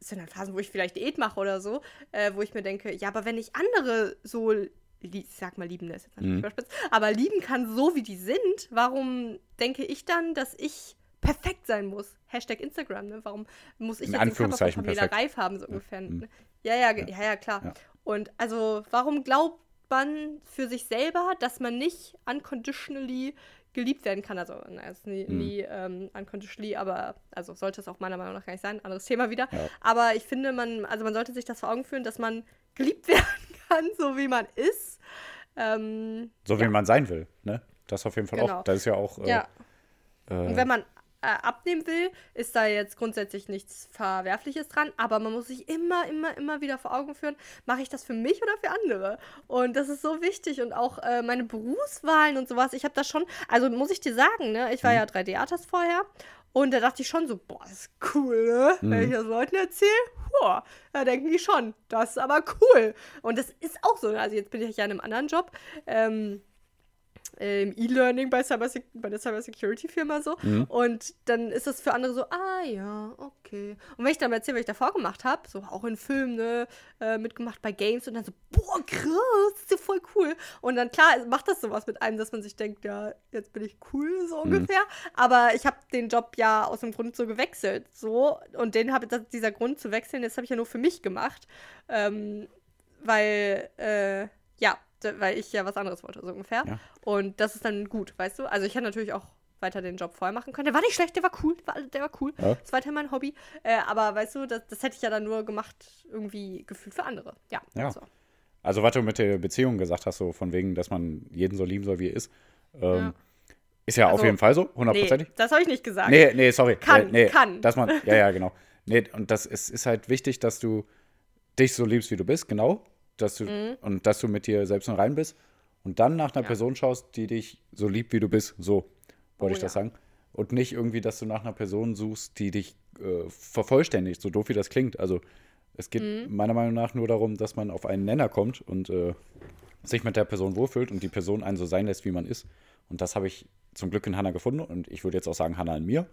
es sind dann Phasen, wo ich vielleicht Diät mache oder so, äh, wo ich mir denke, ja, aber wenn ich andere so, ich sag mal lieben, das ist jetzt Mhm. überspitzt, aber lieben kann, so wie die sind, warum denke ich dann, dass ich perfekt sein muss? Hashtag Instagram, ne? Warum muss ich In jetzt den Körper von Anführungszeichen Pamela. Reif haben, so ungefähr? Mhm. Ne? Ja, ja, ja, ja, klar. Ja. Und also, warum glaubt man für sich selber, dass man nicht unconditionally geliebt werden kann? Also, na, ist nie, Mhm. nie ähm, unconditionally, aber also sollte es auch meiner Meinung nach gar nicht sein. Anderes Thema wieder. Ja. Aber ich finde, man, also man sollte sich das vor Augen führen, dass man geliebt werden kann, so wie man ist. Ähm, So wie man sein will, ne? Das auf jeden Fall Genau. auch. Das ist ja auch. Äh, ja. äh, Und wenn man äh, abnehmen will, ist da jetzt grundsätzlich nichts Verwerfliches dran, aber man muss sich immer, immer, immer wieder vor Augen führen, mache ich das für mich oder für andere? Und das ist so wichtig und auch äh, meine Berufswahlen und sowas, ich habe das schon, also muss ich dir sagen, ne, ich war ja 3D-Artist vorher und da dachte ich schon so, boah, das ist cool, ne? Wenn ich das Leuten erzähle, boah, da denken die schon, das ist aber cool. Und das ist auch so, ne? also jetzt bin ich ja in einem anderen Job, ähm, im E-Learning bei, Cyber bei der Cybersecurity-Firma so. Mhm. Und dann ist das für andere so, ah ja, okay. Und wenn ich dann mal erzähle, was ich davor gemacht habe, so auch in Filmen, ne, äh, mitgemacht bei Games und dann so, boah, krass, das ist ja voll cool. Und dann, klar, macht das sowas mit einem, dass man sich denkt, ja, jetzt bin ich cool, so ungefähr. Aber ich habe den Job ja aus dem Grund so gewechselt, so. Und den habe dieser Grund zu wechseln, das habe ich ja nur für mich gemacht. Ähm, weil, äh, ja, weil ich ja was anderes wollte, so ungefähr. Ja. Und das ist dann gut, weißt du? Also ich hätte natürlich auch weiter den Job vorher machen können. Der war nicht schlecht, der war cool, der war, der war cool. Ja. Das ist weiterhin mein Hobby. Äh, aber weißt du, das, das hätte ich ja dann nur gemacht, irgendwie gefühlt für andere. Ja. Ja. So. Also, was du mit der Beziehung gesagt hast, so von wegen, dass man jeden so lieben soll, wie er ist, ähm, Ja. ist ja auf Also, jeden Fall so, Nee, hundertprozentig. das habe ich nicht gesagt. Nee, nee, sorry. Kann, äh, nee, kann. Dass man, ja, ja, genau. Nee, und das ist, ist halt wichtig, dass du dich so liebst, wie du bist, genau. Dass du, Und dass du mit dir selbst im Rein bist. Und dann nach einer Mhm. Ja. Person schaust, die dich so liebt, wie du bist. So wollte Oh, ich das ja. sagen. Und nicht irgendwie, dass du nach einer Person suchst, die dich äh, vervollständigt, so doof wie das klingt. Also es geht Mhm. meiner Meinung nach nur darum, dass man auf einen Nenner kommt und äh, sich mit der Person wohlfühlt und die Person einen so sein lässt, wie man ist. Und das habe ich zum Glück in Hannah gefunden und ich würde jetzt auch sagen, Hannah in mir.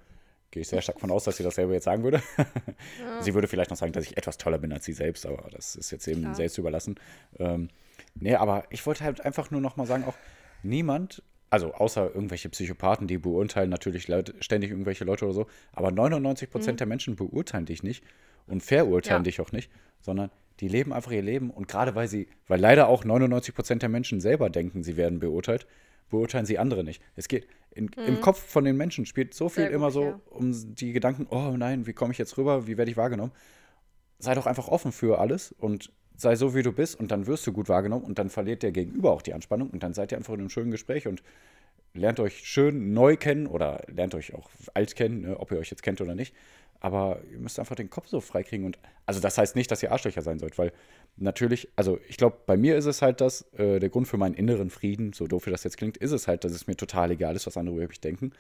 Gehe ich sehr stark von aus, dass sie dasselbe jetzt sagen würde. Sie würde vielleicht noch sagen, dass ich etwas toller bin als sie selbst, aber das ist jetzt eben Klar. selbst überlassen. Ähm, nee, aber ich wollte halt einfach nur noch mal sagen, auch niemand, also außer irgendwelche Psychopathen, die beurteilen natürlich Leute, ständig irgendwelche Leute oder so, aber 99 Prozent der Menschen beurteilen dich nicht und verurteilen Ja. dich auch nicht, sondern die leben einfach ihr Leben und gerade weil sie, weil leider auch 99 Prozent der Menschen selber denken, sie werden beurteilt, beurteilen sie andere nicht. Es geht in, im Kopf von den Menschen spielt so viel gut, immer so ja. um die Gedanken, oh nein, wie komme ich jetzt rüber, wie werde ich wahrgenommen? Sei doch einfach offen für alles und sei so, wie du bist und dann wirst du gut wahrgenommen und dann verliert der Gegenüber auch die Anspannung und dann seid ihr einfach in einem schönen Gespräch und lernt euch schön neu kennen oder lernt euch auch alt kennen, ne, ob ihr euch jetzt kennt oder nicht. Aber ihr müsst einfach den Kopf so freikriegen und also das heißt nicht, dass ihr Arschlöcher sein sollt, weil natürlich, also ich glaube, bei mir ist es halt das, äh, der Grund für meinen inneren Frieden, so doof wie das jetzt klingt, ist es halt, dass es mir total egal ist, was andere über mich denken.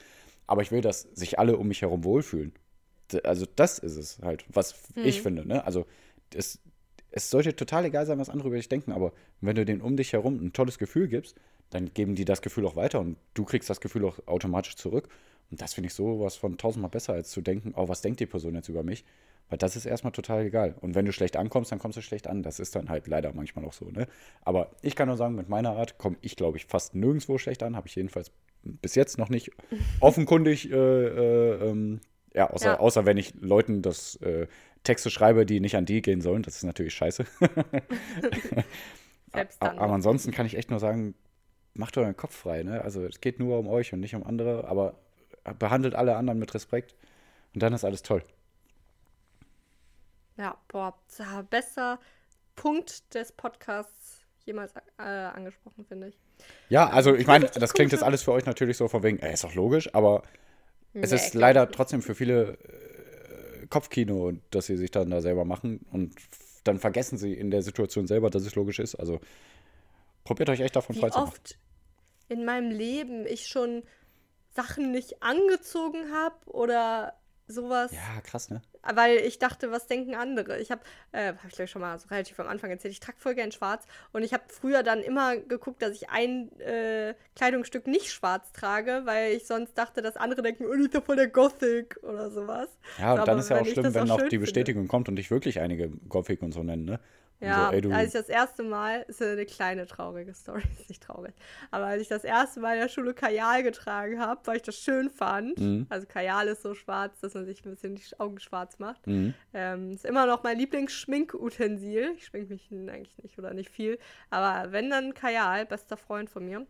Aber ich will, dass sich alle um mich herum wohlfühlen. Also das ist es halt, was ich finde. Ne? Also es, es sollte total egal sein, was andere über dich denken, aber wenn du denen um dich herum ein tolles Gefühl gibst, dann geben die das Gefühl auch weiter und du kriegst das Gefühl auch automatisch zurück. Und das finde ich sowas von tausendmal besser, als zu denken, oh, was denkt die Person jetzt über mich? Weil das ist erstmal total egal. Und wenn du schlecht ankommst, dann kommst du schlecht an. Das ist dann halt leider manchmal auch so. Ne? Aber ich kann nur sagen, mit meiner Art komme ich, glaube ich, fast nirgendwo schlecht an. Habe ich jedenfalls bis jetzt noch nicht offenkundig, äh, äh, ähm, ja, außer, ja. außer wenn ich Leuten das äh, Texte schreibe, die nicht an die gehen sollen. Das ist natürlich scheiße. Aber ansonsten kann ich echt nur sagen, macht euren Kopf frei. Ne? Also es geht nur um euch und nicht um andere, aber behandelt alle anderen mit Respekt und dann ist alles toll. Ja, boah, bester Punkt des Podcasts jemals äh, angesprochen, finde ich. Ja, also ich meine, das klingt jetzt alles für euch natürlich so von wegen, äh, ist doch logisch, aber nee, es ist leider trotzdem für viele äh, Kopfkino, dass sie sich dann da selber machen und dann vergessen sie in der Situation selber, dass es logisch ist. Also probiert euch echt davon frei zu machen. oft in meinem Leben ich schon Sachen nicht angezogen habe oder sowas. Ja, krass, ne? Weil ich dachte, was denken andere? Ich habe, äh, habe ich glaube ich schon mal so relativ am Anfang erzählt, ich trage voll gern schwarz und ich habe früher dann immer geguckt, dass ich ein äh, Kleidungsstück nicht schwarz trage, weil ich sonst dachte, dass andere denken, oh, ich bin voll der Gothic oder sowas. Ja, und so, dann ist ja auch schlimm, wenn noch die Bestätigung finde. kommt und dich wirklich einige Gothic und so nennen, ne? Ja, so, ey, als ich das erste Mal, ist eine kleine traurige Story, ist nicht traurig, aber als ich das erste Mal in der Schule Kajal getragen habe, weil ich das schön fand, mhm. also Kajal ist so schwarz, dass man sich ein bisschen die Augen schwarz macht, mhm. ähm, ist immer noch mein Lieblingsschminkutensil. Ich schmink mich eigentlich nicht oder nicht viel, aber wenn dann Kajal, bester Freund von mir,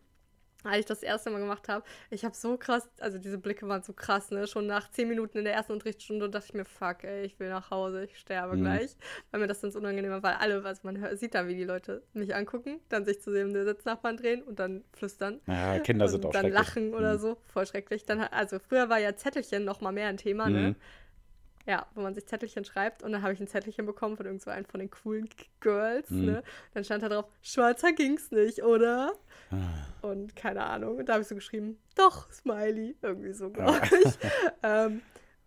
als ich das erste Mal gemacht habe, ich habe so krass, also diese Blicke waren so krass, ne? Schon nach zehn Minuten in der ersten Unterrichtsstunde dachte ich mir, fuck, ey, ich will nach Hause, ich sterbe mhm. gleich. Weil mir das dann so unangenehm war, weil alle, also man hört, sieht dann, wie die Leute mich angucken, dann sich zu sehen, den Sitznachbarn drehen und dann flüstern. Ja, Kinder sind auch dann lachen oder mhm. so, voll schrecklich. Dann, also früher war ja Zettelchen noch mal mehr ein Thema, ne? mhm. ne? Ja, wo man sich Zettelchen schreibt und dann habe ich ein Zettelchen bekommen von irgend so einem von den coolen Girls, mhm. ne? Dann stand da drauf, schwarzer ging's nicht, oder? Ah. Und keine Ahnung. Und da habe ich so geschrieben, doch, Smiley. Irgendwie so, glaube ich. ähm,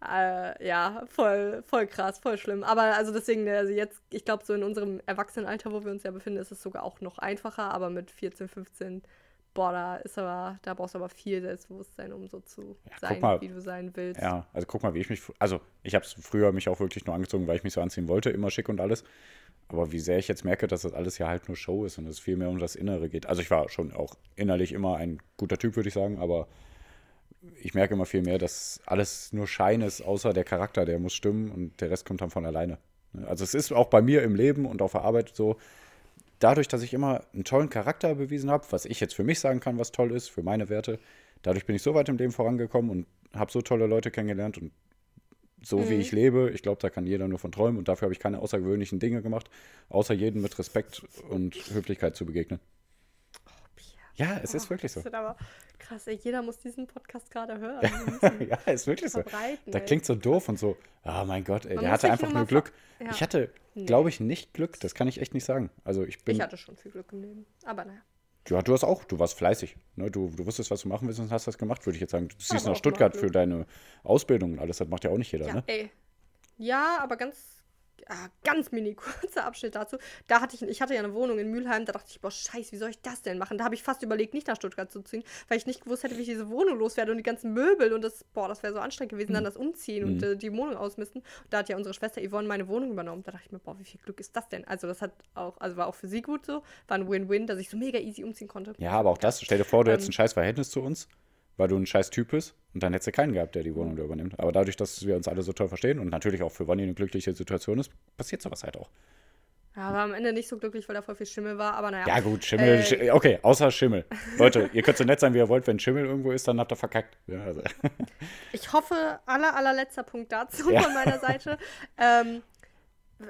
äh, ja, voll, voll krass, voll schlimm. Aber also deswegen, also jetzt, ich glaube, so in unserem Erwachsenenalter, wo wir uns ja befinden, ist es sogar auch noch einfacher, aber mit 14, 15 boah, da ist aber, da brauchst du aber viel Selbstbewusstsein, um so zu ja, sein, mal, wie du sein willst. Ja, also guck mal, wie ich mich, also ich habe früher mich auch wirklich nur angezogen, weil ich mich so anziehen wollte, immer schick und alles. Aber wie sehr ich jetzt merke, dass das alles ja halt nur Show ist und es viel mehr um das Innere geht. Also ich war schon auch innerlich immer ein guter Typ, würde ich sagen, aber ich merke immer viel mehr, dass alles nur Schein ist, außer der Charakter, der muss stimmen und der Rest kommt dann von alleine. Also es ist auch bei mir im Leben und auf der Arbeit so, dadurch, dass ich immer einen tollen Charakter bewiesen habe, was ich jetzt für mich sagen kann, was toll ist, für meine Werte, dadurch bin ich so weit im Leben vorangekommen und habe so tolle Leute kennengelernt und so mhm. wie ich lebe, ich glaube, da kann jeder nur von träumen und dafür habe ich keine außergewöhnlichen Dinge gemacht, außer jedem mit Respekt und Höflichkeit zu begegnen. Ja, es oh, ist wirklich so. aber krass, ey, jeder muss diesen Podcast gerade hören. ja, ist wirklich so. Da klingt so doof und so, oh mein Gott, ey, der hatte einfach nur Glück. Ja. Ich hatte, nee. glaube ich, nicht Glück, das kann ich echt nicht sagen. Also ich bin. Ich hatte schon viel Glück im Leben, aber naja. Ja, du hast auch, du warst fleißig. Ne? Du, du wusstest, was du machen willst und hast das gemacht, würde ich jetzt sagen. Du ziehst nach Stuttgart für deine Ausbildung und alles, das macht ja auch nicht jeder, ja, ne? Ey. Ja, aber ganz ah, ganz mini kurzer Abschnitt dazu. Da hatte ich, ich hatte ja eine Wohnung in Mülheim, da dachte ich, boah, scheiße, wie soll ich das denn machen? Da habe ich fast überlegt, nicht nach Stuttgart zu ziehen, weil ich nicht gewusst hätte, wie ich diese Wohnung loswerde und die ganzen Möbel und das, boah, das wäre so anstrengend gewesen, dann mhm. das Umziehen mhm. und äh, die Wohnung ausmisten. Und da hat ja unsere Schwester Yvonne meine Wohnung übernommen. Da dachte ich mir, boah, wie viel Glück ist das denn? Also das hat auch, also war auch für sie gut so, war ein Win-Win, dass ich so mega easy umziehen konnte. Ja, aber auch das, stell dir vor, du ähm, hättest ein scheiß Verhältnis zu uns weil du ein scheiß Typ bist. Und dann hättest du keinen gehabt, der die Wohnung da übernimmt. Aber dadurch, dass wir uns alle so toll verstehen und natürlich auch für Wanni eine glückliche Situation ist, passiert sowas halt auch. Ja, war am Ende nicht so glücklich, weil da voll viel Schimmel war, aber naja. Ja, gut, Schimmel. Äh, okay, außer Schimmel. Leute, ihr könnt so nett sein, wie ihr wollt. Wenn Schimmel irgendwo ist, dann habt ihr verkackt. Ja, also. Ich hoffe, aller, allerletzter Punkt dazu ja. von meiner Seite. Ähm,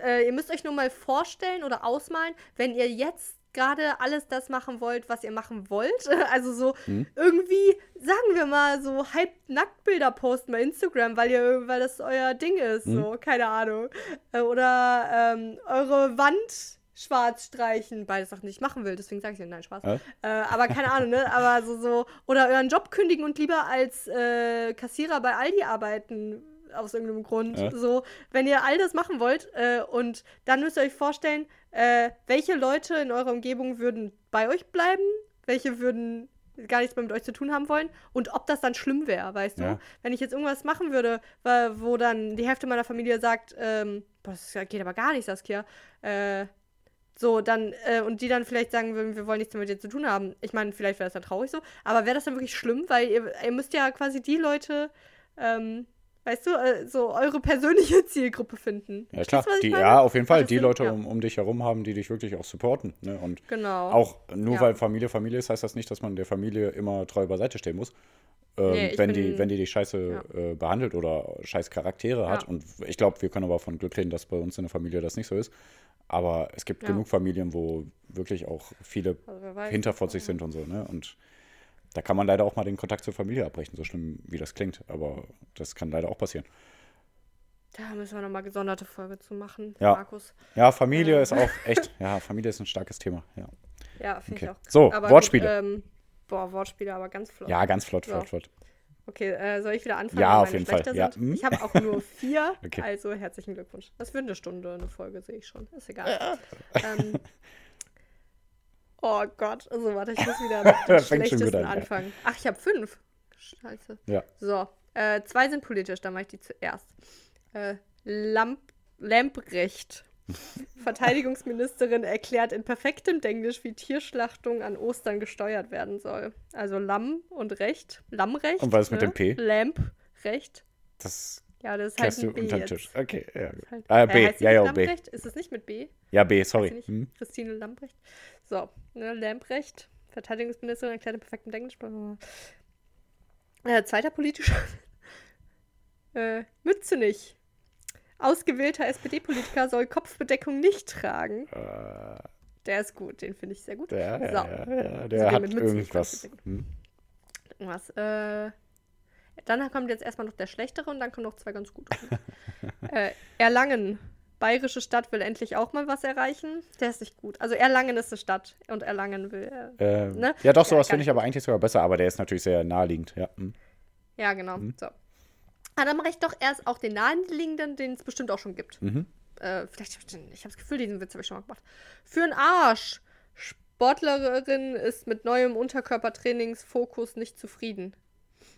äh, ihr müsst euch nur mal vorstellen oder ausmalen, wenn ihr jetzt gerade alles das machen wollt, was ihr machen wollt. Also so hm. irgendwie, sagen wir mal, so halb Nacktbilder posten bei Instagram, weil ihr, weil das euer Ding ist. Hm. So, keine Ahnung. Äh, oder ähm, eure Wand schwarz streichen, beide Sachen, die ich machen will, deswegen sage ich nein, Spaß. Äh? Äh, aber keine Ahnung, ne? Aber so, so, oder euren Job kündigen und lieber als äh, Kassierer bei Aldi arbeiten, aus irgendeinem Grund. Ja. So, wenn ihr all das machen wollt äh, und dann müsst ihr euch vorstellen, äh, welche Leute in eurer Umgebung würden bei euch bleiben, welche würden gar nichts mehr mit euch zu tun haben wollen und ob das dann schlimm wäre, weißt du? Ja. Wenn ich jetzt irgendwas machen würde, wo dann die Hälfte meiner Familie sagt, ähm, boah, das geht aber gar nicht, Saskia, äh, so, dann, äh, und die dann vielleicht sagen würden, wir wollen nichts mehr mit dir zu tun haben. Ich meine, vielleicht wäre das dann traurig so, aber wäre das dann wirklich schlimm, weil ihr, ihr müsst ja quasi die Leute, ähm, weißt du, äh, so eure persönliche Zielgruppe finden. Ja, klar. Die, ja, auf jeden Fall. Die? Leute Ja. um, um dich herum haben, die dich wirklich auch supporten. Ne? Und Genau. auch nur Ja. weil Familie Familie ist, heißt das nicht, dass man der Familie immer treu beiseite stehen muss. Ähm, Nee, wenn, die, bin- wenn die dich scheiße äh, behandelt oder scheiß Charaktere hat. Ja. Und ich glaube, wir können aber von Glück reden, dass bei uns in der Familie das nicht so ist. Aber es gibt Ja. genug Familien, wo wirklich auch viele Also hinterfotzig sind und so. Ne? Und da kann man leider auch mal den Kontakt zur Familie abbrechen, so schlimm wie das klingt. Aber das kann leider auch passieren. Da müssen wir nochmal gesonderte Folge zu machen, Ja. Markus. Ja, Familie Ja. ist auch echt, ja, Familie ist ein starkes Thema. Ja, Ja, finde Okay. ich auch. So, Aber Wortspiele. Gut, ähm, boah, Wortspiele, aber ganz flott. ja ganz flott, So. flott, flott. Okay, äh, soll ich wieder anfangen? Ja, auf jeden Fall, ja. Sind? Mhm. Ich habe auch nur vier, Okay. also herzlichen Glückwunsch. Das wird eine Stunde, eine Folge, sehe ich schon. Ist egal. ähm, oh Gott, also warte, ich muss wieder mit dem Das fängt schon gut schlechtesten an, ja. anfangen. Ach, ich habe fünf. Scheiße. Ja. So, äh, zwei sind politisch, dann mache ich die zuerst. Äh, Lamp Lamprecht. Verteidigungsministerin erklärt in perfektem Englisch, wie Tierschlachtung an Ostern gesteuert werden soll. Also Lamm und Recht. Lammrecht. Und was ist mit ne? dem P? Lamprecht. Das Ja, das ist halt ein B unter. Tisch. Okay, ja. Halt. Ah, Äh, B, ja, ja, B. Ist es nicht mit B? Ja, B, sorry. Hm. Christine Lamprecht. So, ne, Lamprecht, Verteidigungsministerin erklärt in perfektem Englisch. bla, bla, bla. Äh, zweiter politischer. äh, Mützenich. Ausgewählter SPD-Politiker soll Kopfbedeckung nicht tragen. Äh, Der ist gut, den finde ich sehr gut. ja, So. ja, ja, der gehen hat mit Mützen, irgendwas. Hm. Was, äh, dann kommt jetzt erstmal noch der schlechtere und dann kommen noch zwei ganz gute. äh, Erlangen. Bayerische Stadt will endlich auch mal was erreichen. Der ist nicht gut. Also Erlangen ist eine Stadt und Erlangen will. Äh, Äh, Ne? Ja, doch, Ja, sowas gar finde ich aber eigentlich sogar besser, aber der ist natürlich sehr naheliegend. Ja. hm. ja, genau. Mhm. So. Ah, dann mache ich doch erst auch den naheliegenden, den es bestimmt auch schon gibt. Mhm. Äh, vielleicht, ich habe das Gefühl, diesen Witz habe ich schon mal gemacht. Für einen Arsch. Sportlerin ist mit neuem Unterkörpertrainingsfokus nicht zufrieden.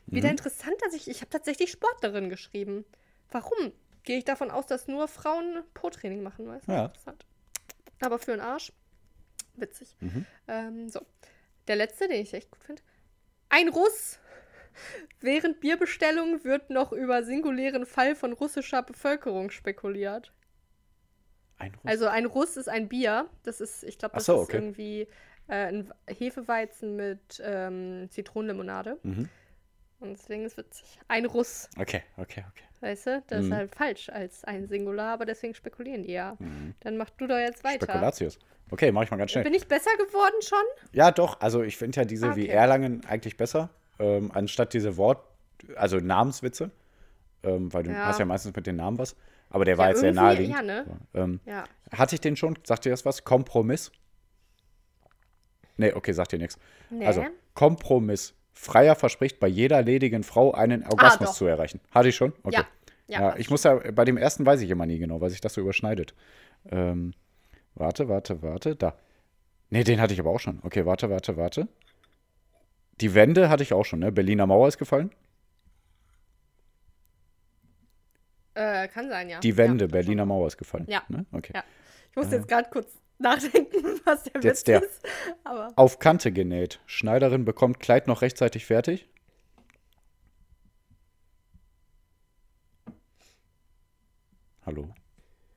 Wieder Mhm. interessant, dass ich, ich habe tatsächlich Sportlerin geschrieben. Warum? Gehe ich davon aus, dass nur Frauen Po-Training machen, weißt du? Ja. Interessant. Aber für einen Arsch, witzig. Mhm. Ähm, so. Der letzte, den ich echt gut finde. Ein Russ. Während Bierbestellung wird noch über singulären Fall von russischer Bevölkerung spekuliert. Ein Russ. Also ein Russ ist ein Bier. Das ist, ich glaube, das so, ist okay. irgendwie äh, ein Hefeweizen mit ähm, Zitronenlimonade. Mhm. Und deswegen ist es witzig. Ein Russ, Okay, okay, okay. Weißt du? Das ist Mhm. halt falsch als ein Singular, aber deswegen spekulieren die ja. Mhm. Dann mach du doch jetzt weiter. Spekulatius. Okay, mach ich mal ganz schnell. Bin ich besser geworden schon? Ja, doch. Also ich finde ja diese Ah, wie okay. Erlangen eigentlich besser, ähm, anstatt diese Wort, also Namenswitze. Ähm, weil du Ja. hast ja meistens mit den Namen was. Aber der war Ja, jetzt sehr naheliegend. ja, ne? Ähm, Ja. hatte ich den schon? Sagt dir das was? Kompromiss? Nee, okay, sagt dir nichts. Nee. Also, Kompromiss. Freier verspricht bei jeder ledigen Frau einen Orgasmus Ah, zu erreichen. Hatte ich schon? Okay. Ja. Ja, Ja, ich muss ja, bei dem ersten weiß ich immer nie genau, weil sich das so überschneidet. Ähm, warte, warte, warte, da. Nee, den hatte ich aber auch schon. Okay, warte, warte, warte. Die Wende hatte ich auch schon, ne? Berliner Mauer ist gefallen. Äh, kann sein, ja. Die Wende, ja, Berliner Mauer ist gefallen. Ja. Ne? Okay. Ja. Ich musste jetzt gerade kurz nachdenken, was der Jetzt Witz der. ist. Aber Auf Kante genäht. Schneiderin bekommt Kleid noch rechtzeitig fertig. Hallo.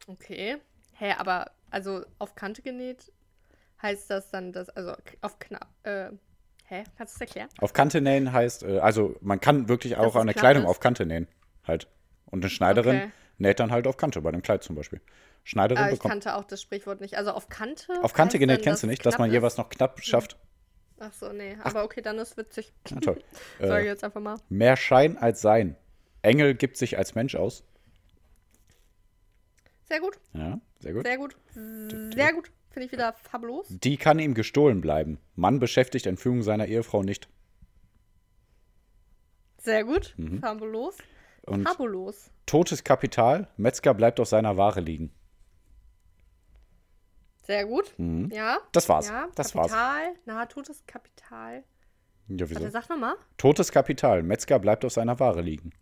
okay. Hä, aber also auf Kante genäht heißt das dann, dass, also auf knapp, äh, hä? Kannst du es erklären? Auf Kante nähen heißt, äh, also man kann wirklich auch eine Kleidung ist? auf Kante nähen. Halt. Und eine Schneiderin Okay. näht dann halt auf Kante, bei einem Kleid zum Beispiel. Schneiderin Aber ich bekommt. kannte auch das Sprichwort nicht. Also auf Kante? Auf Kante genäht dann, kennst du nicht, dass man jeweils noch knapp schafft. Ach so, nee. Aber okay, dann ist witzig. Na toll. Sag ich äh, jetzt einfach mal. mehr Schein als Sein. Engel gibt sich als Mensch aus. Sehr gut, Ja, sehr gut. sehr gut. Sehr gut. Finde ich wieder fabulous. Die kann ihm gestohlen bleiben. Mann beschäftigt Entführung seiner Ehefrau nicht. Sehr gut. Mhm. Fabulous. Und Fabulous. totes Kapital. Metzger bleibt auf seiner Ware liegen. Sehr gut. Mhm. Ja. Das war's. Ja, Das war's. Kapital. Na, totes Kapital. Ja, wieso? Warte, sag nochmal. Totes Kapital. Metzger bleibt auf seiner Ware liegen.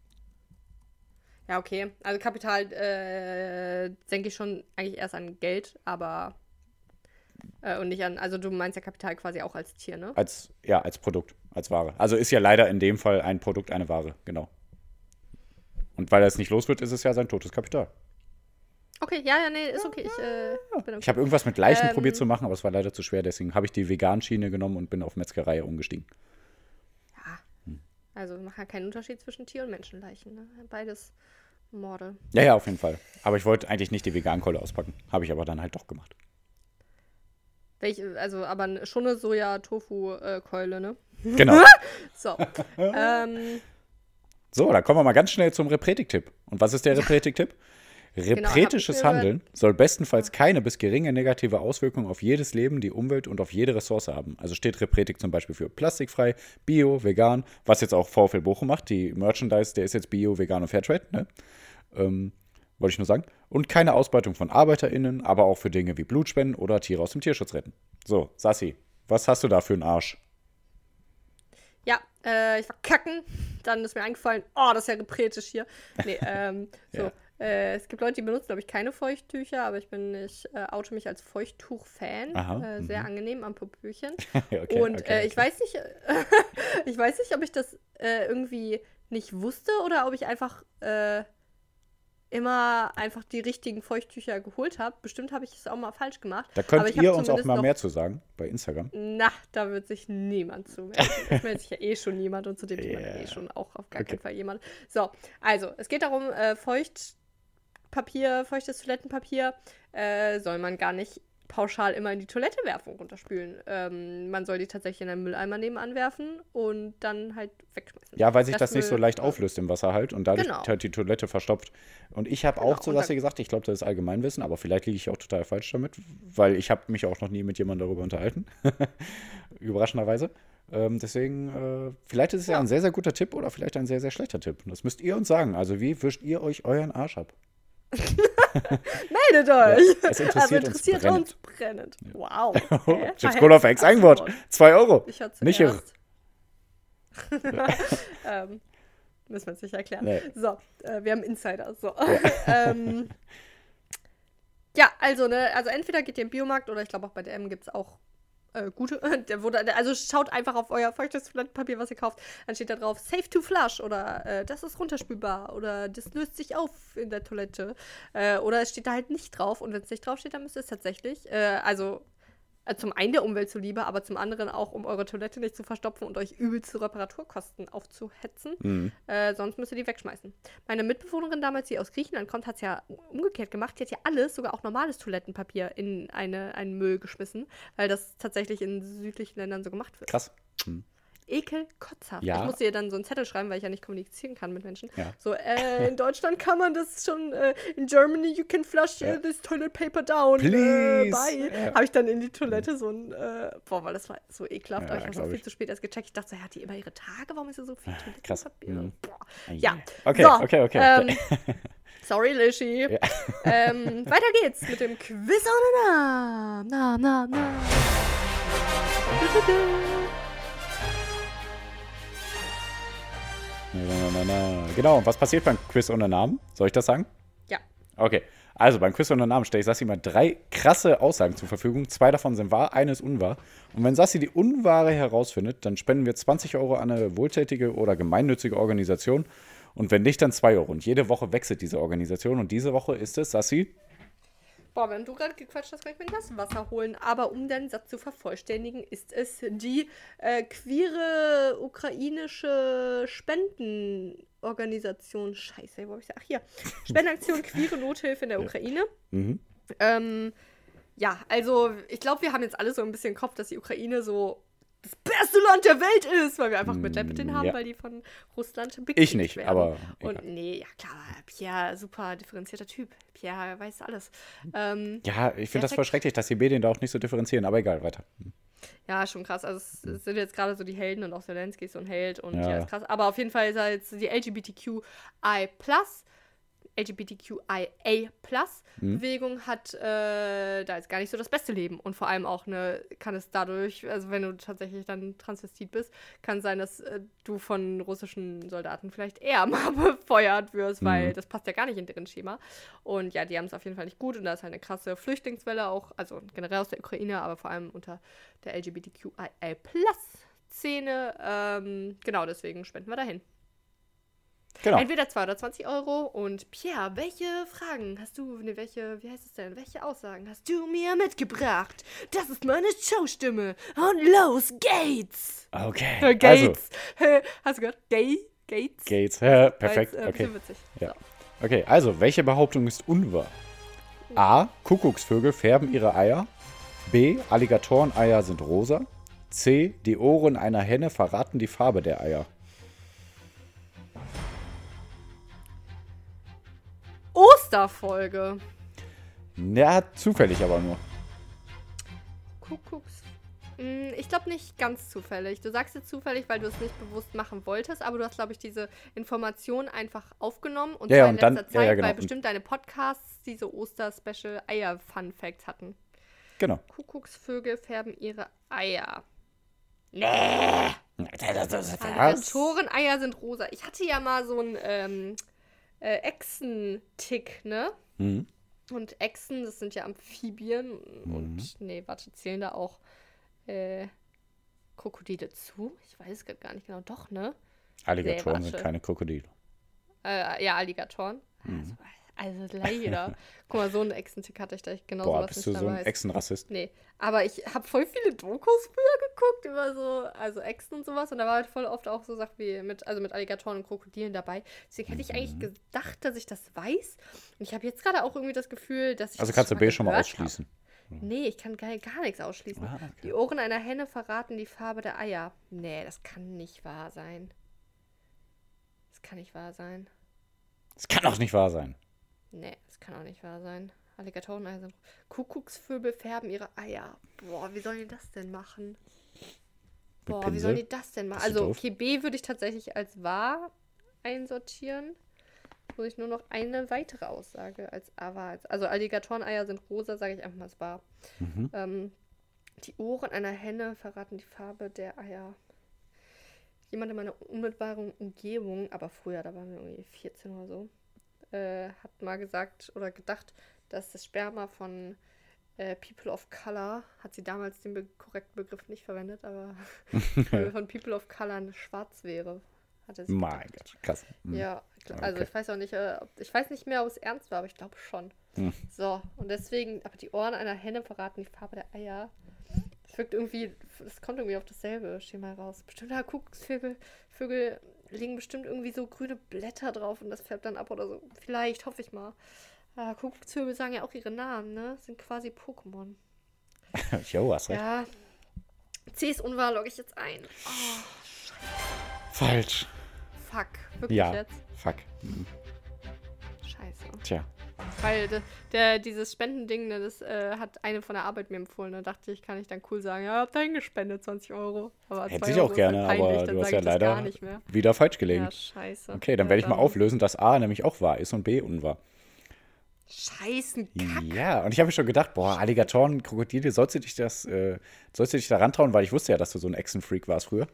Ja, okay. Also Kapital äh, denke ich schon eigentlich erst an Geld, aber äh, und nicht an, also du meinst ja Kapital quasi auch als Tier, ne? Als, ja, als Produkt, als Ware. Also ist ja leider in dem Fall ein Produkt eine Ware, genau. Und weil er es nicht los wird, ist es ja sein totes Kapital. Okay, ja, ja, nee, ist okay. Ich, äh. Ich habe irgendwas mit Leichen Ähm. probiert zu machen, aber es war leider zu schwer, deswegen habe ich die Vegan-Schiene genommen und bin auf Metzgerei umgestiegen. Ja. Also macht ja keinen Unterschied zwischen Tier- und Menschenleichen. Ne? Beides Morde. Ja, ja, auf jeden Fall. Aber ich wollte eigentlich nicht die Vegan-Keule auspacken. Habe ich aber dann halt doch gemacht. Welche, also aber schon eine Soja-Tofu-Keule, ne? Genau. So. ähm, So, da kommen wir mal ganz schnell zum Repretik-Tipp. Und was ist der Repretik-Tipp? Genau, Repretisches mir Handeln soll bestenfalls keine bis geringe negative Auswirkungen auf jedes Leben, die Umwelt und auf jede Ressource haben. Also steht Repretik zum Beispiel für plastikfrei, bio, vegan, was jetzt auch VfL Bochum macht. Die Merchandise, der ist jetzt bio, vegan und Fairtrade, ne? Ähm, wollte ich nur sagen. Und keine Ausbeutung von ArbeiterInnen, aber auch für Dinge wie Blutspenden oder Tiere aus dem Tierschutz retten. So, Sassi, was hast du da für einen Arsch? ja, äh, ich war kacken. Dann ist mir eingefallen, oh, das ist ja repretisch hier. Nee, ähm, so. Ja. Äh, es gibt Leute, die benutzen, glaube ich, keine Feuchttücher, aber ich bin, ich äh, oute mich als Feuchttuch-Fan. Äh, sehr angenehm am Popöchen. okay, Und okay, äh, ich okay. weiß nicht, ich weiß nicht, ob ich das äh, irgendwie nicht wusste oder ob ich einfach äh, immer einfach die richtigen Feuchttücher geholt habe. Bestimmt habe ich es auch mal falsch gemacht. Da könnt ich ihr uns auch mal mehr zu sagen bei Instagram. Na, da wird sich niemand zu melden. Es meldet sich ja eh schon niemand und zu dem Thema Ja. eh schon auch auf gar Okay. keinen Fall jemand. So, also, es geht darum, äh, Feuchtpapier, feuchtes Toilettenpapier äh, soll man gar nicht pauschal immer in die Toilette werfen und runterspülen. Ähm, man soll die tatsächlich in einen Mülleimer nebenan werfen und dann halt wegschmeißen. Ja, weil sich das, nicht so leicht auflöst im Wasser halt und dadurch Genau. halt die Toilette verstopft. Und ich habe auch Genau, zu und Sassi dann- gesagt, ich glaube, das ist Allgemeinwissen, aber vielleicht liege ich auch total falsch damit, weil ich habe mich auch noch nie mit jemandem darüber unterhalten. Überraschenderweise. Ähm, deswegen, äh, vielleicht ist es ja. Ja. ein sehr, sehr guter Tipp oder vielleicht ein sehr, sehr schlechter Tipp. Das müsst ihr uns sagen. Also, wie wischt ihr euch euren Arsch ab? Meldet euch! es interessiert also uns interessiert brennend. uns brennend. Wow. Chips Cola auf Ex-Eigenwort. 2 Euro. Ich hatte Nicht irre. ähm, müssen wir uns nicht erklären. Nee. So, äh, wir haben Insider. So. ähm, ja, also, ne, also entweder geht ihr im Biomarkt oder ich glaube auch bei DM gibt es auch äh, gute. Der wurde, also schaut einfach auf euer feuchtes Toilettenpapier, was ihr kauft. Dann steht da drauf Safe to Flush oder äh, das ist runterspülbar oder das löst sich auf in der Toilette. Äh, oder es steht da halt nicht drauf und wenn es nicht drauf steht, dann müsst ihr es tatsächlich, äh, also zum einen der Umwelt zuliebe, aber zum anderen auch, um eure Toilette nicht zu verstopfen und euch übelste Reparaturkosten aufzuhetzen. Mhm. Äh, sonst müsst ihr die wegschmeißen. Meine Mitbewohnerin damals, die aus Griechenland kommt, hat es ja umgekehrt gemacht. Die hat ja alles, sogar auch normales Toilettenpapier, in eine, einen Müll geschmissen, weil das tatsächlich in südlichen Ländern so gemacht wird. Krass. Mhm. Ekel, kotzhaft. Ja. Ich musste ihr dann so einen Zettel schreiben, weil ich ja nicht kommunizieren kann mit Menschen. Ja. So, äh, in Deutschland kann man das schon, äh, in Germany you can flush Ja. uh, this toilet paper down. Äh, Please. bye. Ja. Habe ich dann in die Toilette so ein, äh, boah, weil das war so ekelhaft, aber ich habe auch viel zu spät erst gecheckt. Ich dachte so, hat die immer ihre Tage? Warum ist hier so viel krass. Toilettenpapier? Mhm. Boah. Ja. Okay, So, okay, okay. Ähm, sorry, Lischi. Ja. Ähm, weiter geht's mit dem Quiz ohne Namen. Na, na, na. Na, na, na. Genau, und was passiert beim Quiz ohne Namen? Soll ich das sagen? Ja. Okay, also beim Quiz ohne Namen stelle ich Sassi mal drei krasse Aussagen zur Verfügung. Zwei davon sind wahr, eine ist unwahr. Und wenn Sassi die unwahre herausfindet, dann spenden wir 20 Euro an eine wohltätige oder gemeinnützige Organisation. Und wenn nicht, dann 2 Euro. Und jede Woche wechselt diese Organisation. Und diese Woche ist es, Sassi, Boah, wenn du gerade gequatscht hast, kann ich mir ein Glas Wasser holen. Aber um deinen Satz zu vervollständigen, ist es die äh, queere ukrainische Spendenorganisation. Scheiße, wo hab ich Ach, hier. Spendenaktion Queere Nothilfe in der Ukraine. mhm. Ähm, ja, also ich glaube, wir haben jetzt alle so ein bisschen im Kopf, dass die Ukraine so das beste Land der Welt ist, weil wir einfach mit denen haben, ja. weil die von Russland ich bekriegt nicht, werden. aber Und egal. nee, ja klar, Pierre, super differenzierter Typ. Pierre weiß alles. Ähm, Ja, ich finde das voll schrecklich, dass die Medien da auch nicht so differenzieren. Aber egal, weiter. ja, schon krass. Also es, es sind jetzt gerade so die Helden und auch Zelensky ist so ein Held und Ja. ja. ist krass. Aber auf jeden Fall ist er jetzt die LGBTQI LGBTQIA-Plus-Bewegung hat äh, da jetzt gar nicht so das beste Leben. Und vor allem auch ne, kann es dadurch, also wenn du tatsächlich dann Transvestit bist, kann sein, dass äh, du von russischen Soldaten vielleicht eher mal befeuert wirst, weil Mhm. das passt ja gar nicht in deren Schema. Und ja, die haben es auf jeden Fall nicht gut und da ist halt eine krasse Flüchtlingswelle auch, also generell aus der Ukraine, aber vor allem unter der LGBTQIA-Plus-Szene. Ähm, genau, deswegen spenden wir dahin. Genau. Entweder 2 oder 20 Euro. Und Pierre, welche Fragen hast du, ne, welche, wie heißt es denn, welche Aussagen hast du mir mitgebracht? Das ist meine Showstimme. Und los geht's! Okay. Äh, Gates. Hast du gehört? Gay? Gates? Also, Gates. War perfekt. jetzt, äh, Okay. witzig. Ja. So. Okay, also, welche Behauptung ist unwahr? A. Kuckucksvögel färben ihre Eier. B. Alligatoreneier sind rosa. C. Die Ohren einer Henne verraten die Farbe der Eier. Osterfolge. Ja, zufällig aber nur. Kuckucks. Mm, Ich glaube nicht ganz zufällig. Du sagst jetzt zufällig, weil du es nicht bewusst machen wolltest, aber du hast, glaube ich, diese Information einfach aufgenommen und Ja, ja, in dann- letzter ja, Zeit, ja, genau. weil bestimmt deine Podcasts diese Oster-Special Eier-Fun-Facts hatten. Genau. Kuckucksvögel färben ihre Eier. Was? Alligatoreneier sind rosa. Ich hatte ja mal so einen ähm, äh, Echsen-Tick, ne? Mhm. Und Echsen, das sind ja Amphibien. Mhm. Und nee, warte, zählen da auch äh, Krokodile zu? Ich weiß es gar nicht genau. Doch, ne? Alligatoren Nee, sind keine Krokodile. Äh, ja, Alligatoren. Mhm. Also, also leider. Guck mal, so einen Echsentick hatte ich, da ich genau Boah, bist du so ein. Echsenrassist? Nee, aber ich habe voll viele Dokus früher geguckt über so, also Echsen und sowas. Und da war halt voll oft auch so Sachen wie mit, also mit Alligatoren und Krokodilen dabei. Deswegen hätte ich eigentlich Mhm. gedacht, dass ich das weiß. Und ich habe jetzt gerade auch irgendwie das Gefühl, dass ich Also kannst du B schon mal gehört hab. ausschließen. Nee, ich kann gar, gar nichts ausschließen. Ah, okay. Die Ohren einer Henne verraten die Farbe der Eier. Nee, das kann nicht wahr sein. Das kann nicht wahr sein. Das kann doch nicht wahr sein. Nee, das kann auch nicht wahr sein. Alligatoreneier sind. Kuckucksvögel färben ihre Eier. Boah, wie sollen die das denn machen? Boah, wie Pinsel? sollen die das denn machen? Also, okay, B würde ich tatsächlich als wahr einsortieren. Muss ich nur noch eine weitere Aussage als A wahr. Also, Alligatoreneier sind rosa, sage ich einfach mal als wahr. Mhm. Ähm, die Ohren einer Henne verraten die Farbe der Eier. Jemand in meiner unmittelbaren Umgebung, aber früher, da waren wir irgendwie 14 oder so, äh, hat mal gesagt oder gedacht, dass das Sperma von äh, People of Color, hat sie damals den be korrekten Begriff nicht verwendet, aber von People of Color schwarz wäre. Hatte sie Mein gedacht. Gott, krass. Mhm. Ja, also Okay. ich weiß auch nicht, äh, ob, ich weiß nicht mehr, ob es ernst war, aber ich glaube schon. Hm. So, und deswegen, aber die Ohren einer Henne verraten die Farbe der Eier. Das wirkt irgendwie, das kommt irgendwie auf dasselbe Schema raus. Bestimmte Kuckucksvögel Vögel legen bestimmt irgendwie so grüne Blätter drauf und das färbt dann ab oder so. Vielleicht, hoffe ich mal. Ah, Kuckucksvögel sagen ja auch ihre Namen, ne? Sind quasi Pokémon. Jo, hast recht. Ja. C ist unwahr, logge ich jetzt ein. Falsch. Fuck. Wirklich Ja. jetzt? Fuck. Mhm. Scheiße. Tja. Weil der, der, dieses Spendending, ne, das äh, hat eine von der Arbeit mir empfohlen. Da dachte ich, kann ich dann cool sagen, ja, hab dahin gespendet, 20 Euro. Aber Hätte 2 ich auch Euro ist gerne, peinlich, aber du hast ja das leider wieder falsch gelegen. Ja, scheiße. Okay, dann Ja, werde ich mal auflösen, dass A nämlich auch wahr ist und B unwahr. Scheißen Kack. Ja, und ich habe mir schon gedacht, boah, Alligatoren, Krokodile, sollst du dich das, äh, sollst du dich da rantrauen, weil ich wusste ja, dass du so ein Echsenfreak warst früher.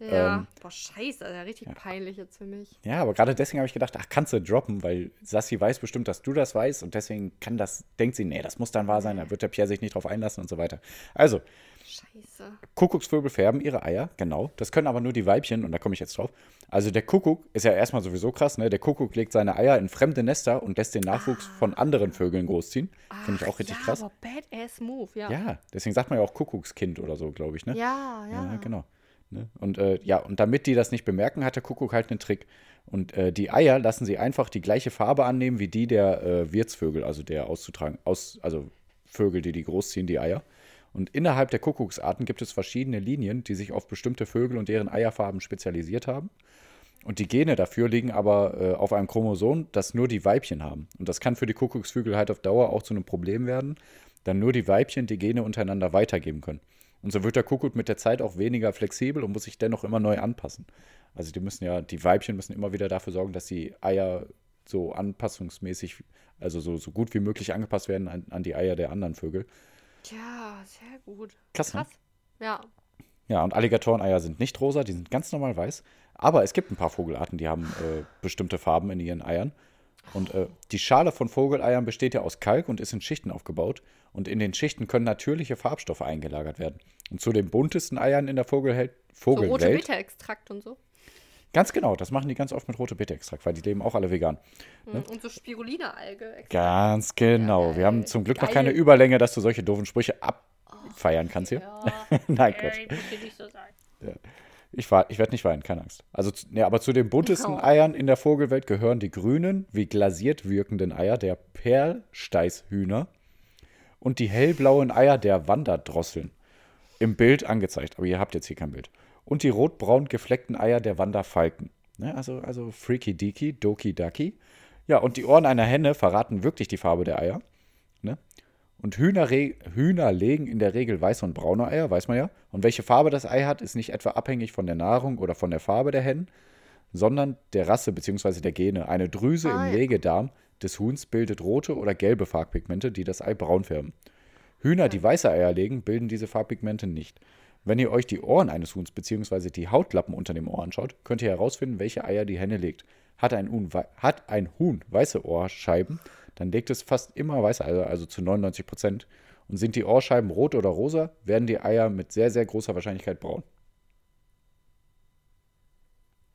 Ja. Ähm, Boah, scheiße, Alter, richtig peinlich jetzt für mich. Ja, aber gerade deswegen habe ich gedacht, ach, kannst du droppen, weil Sassi weiß bestimmt, dass du das weißt und deswegen kann das, denkt sie, nee, das muss dann wahr sein, da wird der Pierre sich nicht drauf einlassen und so weiter. Also, Scheiße. Kuckucksvögel färben ihre Eier, genau. Das können aber nur die Weibchen und da komme ich jetzt drauf. Also der Kuckuck ist ja erstmal sowieso krass, ne? Der Kuckuck legt seine Eier in fremde Nester und lässt den Nachwuchs von anderen Vögeln großziehen. Finde ich auch richtig ja, krass. aber badass Move, ja. Ja, deswegen sagt man ja auch Kuckuckskind oder so, glaube ich, ne? Ja, ja. Ja, genau. Ne? Und äh, ja, und damit die das nicht bemerken, hat der Kuckuck halt einen Trick. Und äh, die Eier lassen sie einfach die gleiche Farbe annehmen wie die der äh, Wirtsvögel, also der auszutragen, aus, also Vögel, die die großziehen, die Eier. Und innerhalb der Kuckucksarten gibt es verschiedene Linien, die sich auf bestimmte Vögel und deren Eierfarben spezialisiert haben. Und die Gene dafür liegen aber äh, auf einem Chromosom, das nur die Weibchen haben. Und das kann für die Kuckucksvögel halt auf Dauer auch zu einem Problem werden, da nur die Weibchen die Gene untereinander weitergeben können. Und so wird der Kuckuck mit der Zeit auch weniger flexibel und muss sich dennoch immer neu anpassen. Also die müssen ja, die Weibchen müssen immer wieder dafür sorgen, dass die Eier so anpassungsmäßig, also so, so gut wie möglich angepasst werden an, an die Eier der anderen Vögel. Ja, sehr gut. Krass, ne? Krass. Ja. Ja, und Alligatoreneier sind nicht rosa, die sind ganz normal weiß. Aber es gibt ein paar Vogelarten, die haben äh, bestimmte Farben in ihren Eiern. Und äh, die Schale von Vogeleiern besteht ja aus Kalk und ist in Schichten aufgebaut. Und in den Schichten können natürliche Farbstoffe eingelagert werden. Und zu den buntesten Eiern in der Vogelhel So rote Vogelwelt. Beta-Extrakt und so. ganz genau, das machen die ganz oft mit rote Beta-Extrakt, weil die leben auch alle vegan. Mhm. Und so Spirulina-Alge. Ganz genau. Ja, Wir haben zum Glück noch Geil. keine Überlänge, dass du solche doofen Sprüche abfeiern kannst hier. Ja. Nein, Quatsch. Nicht so sein. Ich, war- ich werde nicht weinen, keine Angst. Also, nee, aber zu den buntesten Oh. Eiern in der Vogelwelt gehören die grünen, wie glasiert wirkenden Eier der Perlsteißhühner und die hellblauen Eier der Wanderdrosseln. Im Bild angezeigt, aber ihr habt jetzt hier kein Bild. Und die rotbraun gefleckten Eier der Wanderfalken. Ne, also, also freaky deaky, doki daki. Ja, und die Ohren einer Henne verraten wirklich die Farbe der Eier. Ne? Und Hühner, Hühner legen in der Regel weiße und braune Eier, weiß man ja. Und welche Farbe das Ei hat, ist nicht etwa abhängig von der Nahrung oder von der Farbe der Hennen, sondern der Rasse bzw. der Gene. Eine Drüse Ah, im ja. Legedarm des Huhns bildet rote oder gelbe Farbpigmente, die das Ei braun färben. Hühner, die weiße Eier legen, bilden diese Farbpigmente nicht. Wenn ihr euch die Ohren eines Huhns bzw. die Hautlappen unter dem Ohr anschaut, könnt ihr herausfinden, welche Eier die Henne legt. Hat ein Huhn, hat ein Huhn weiße Ohrscheiben, dann legt es fast immer weiße Eier, also zu 99 Prozent. Und sind die Ohrscheiben rot oder rosa, werden die Eier mit sehr, sehr großer Wahrscheinlichkeit braun.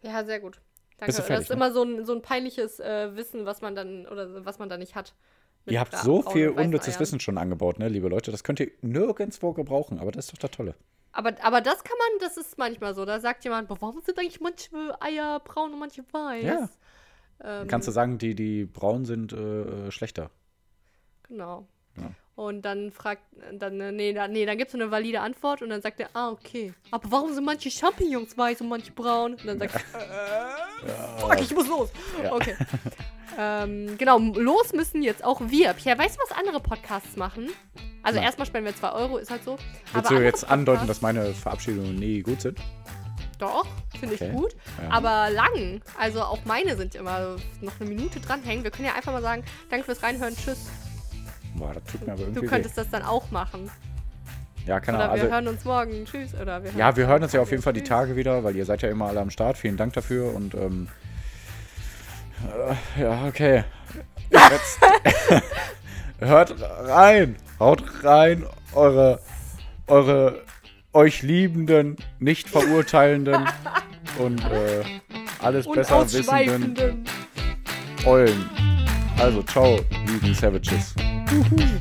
Ja, sehr gut. Danke. Fertig, das ist ne? immer so ein, so ein peinliches äh, Wissen, was man dann oder was man da nicht hat. Ihr habt so viel unnützes Eiern. Wissen schon angebaut, ne, liebe Leute. Das könnt ihr nirgendwo gebrauchen, aber das ist doch das Tolle. Aber, aber das kann man, das ist manchmal so. Da sagt jemand, "Boah, warum sind eigentlich manche Eier braun und manche weiß? Ja. Ähm, Kannst du sagen, die, die braun sind äh, schlechter. Genau. Ja. Und dann fragt, dann, äh, nee, dann, nee, dann gibt es eine valide Antwort und dann sagt er, ah, okay. Aber warum sind manche Champignons weiß und manche braun? Und dann sagt er, äh, fuck, ich muss los. Ja. Okay. ähm, genau, los müssen jetzt auch wir. Pierre, weißt du, was andere Podcasts machen? Also Nein. erstmal spenden wir 2 Euro, ist halt so. Willst du jetzt andeuten, Podcasts- dass meine Verabschiedungen nie gut sind? Doch, finde Okay. ich gut. Ja. Aber lang. Also auch meine sind immer noch eine Minute dranhängen. Wir können ja einfach mal sagen, danke fürs Reinhören, tschüss. Boah, das tut mir aber Du irgendwie weh. könntest das dann auch machen. Ja, keine Oder Ahnung. wir Also, hören uns morgen. Tschüss. Oder wir ja, wir hören uns ja auf jeden Fall die. Tage wieder, weil ihr seid ja immer alle am Start. Vielen Dank dafür und ähm, äh, ja, okay. Jetzt hört rein, haut rein, eure, eure euch liebenden, nicht verurteilenden und äh, alles Und besser wissenden. Eulen. Also, ciao, lieben Savages. Woohoo!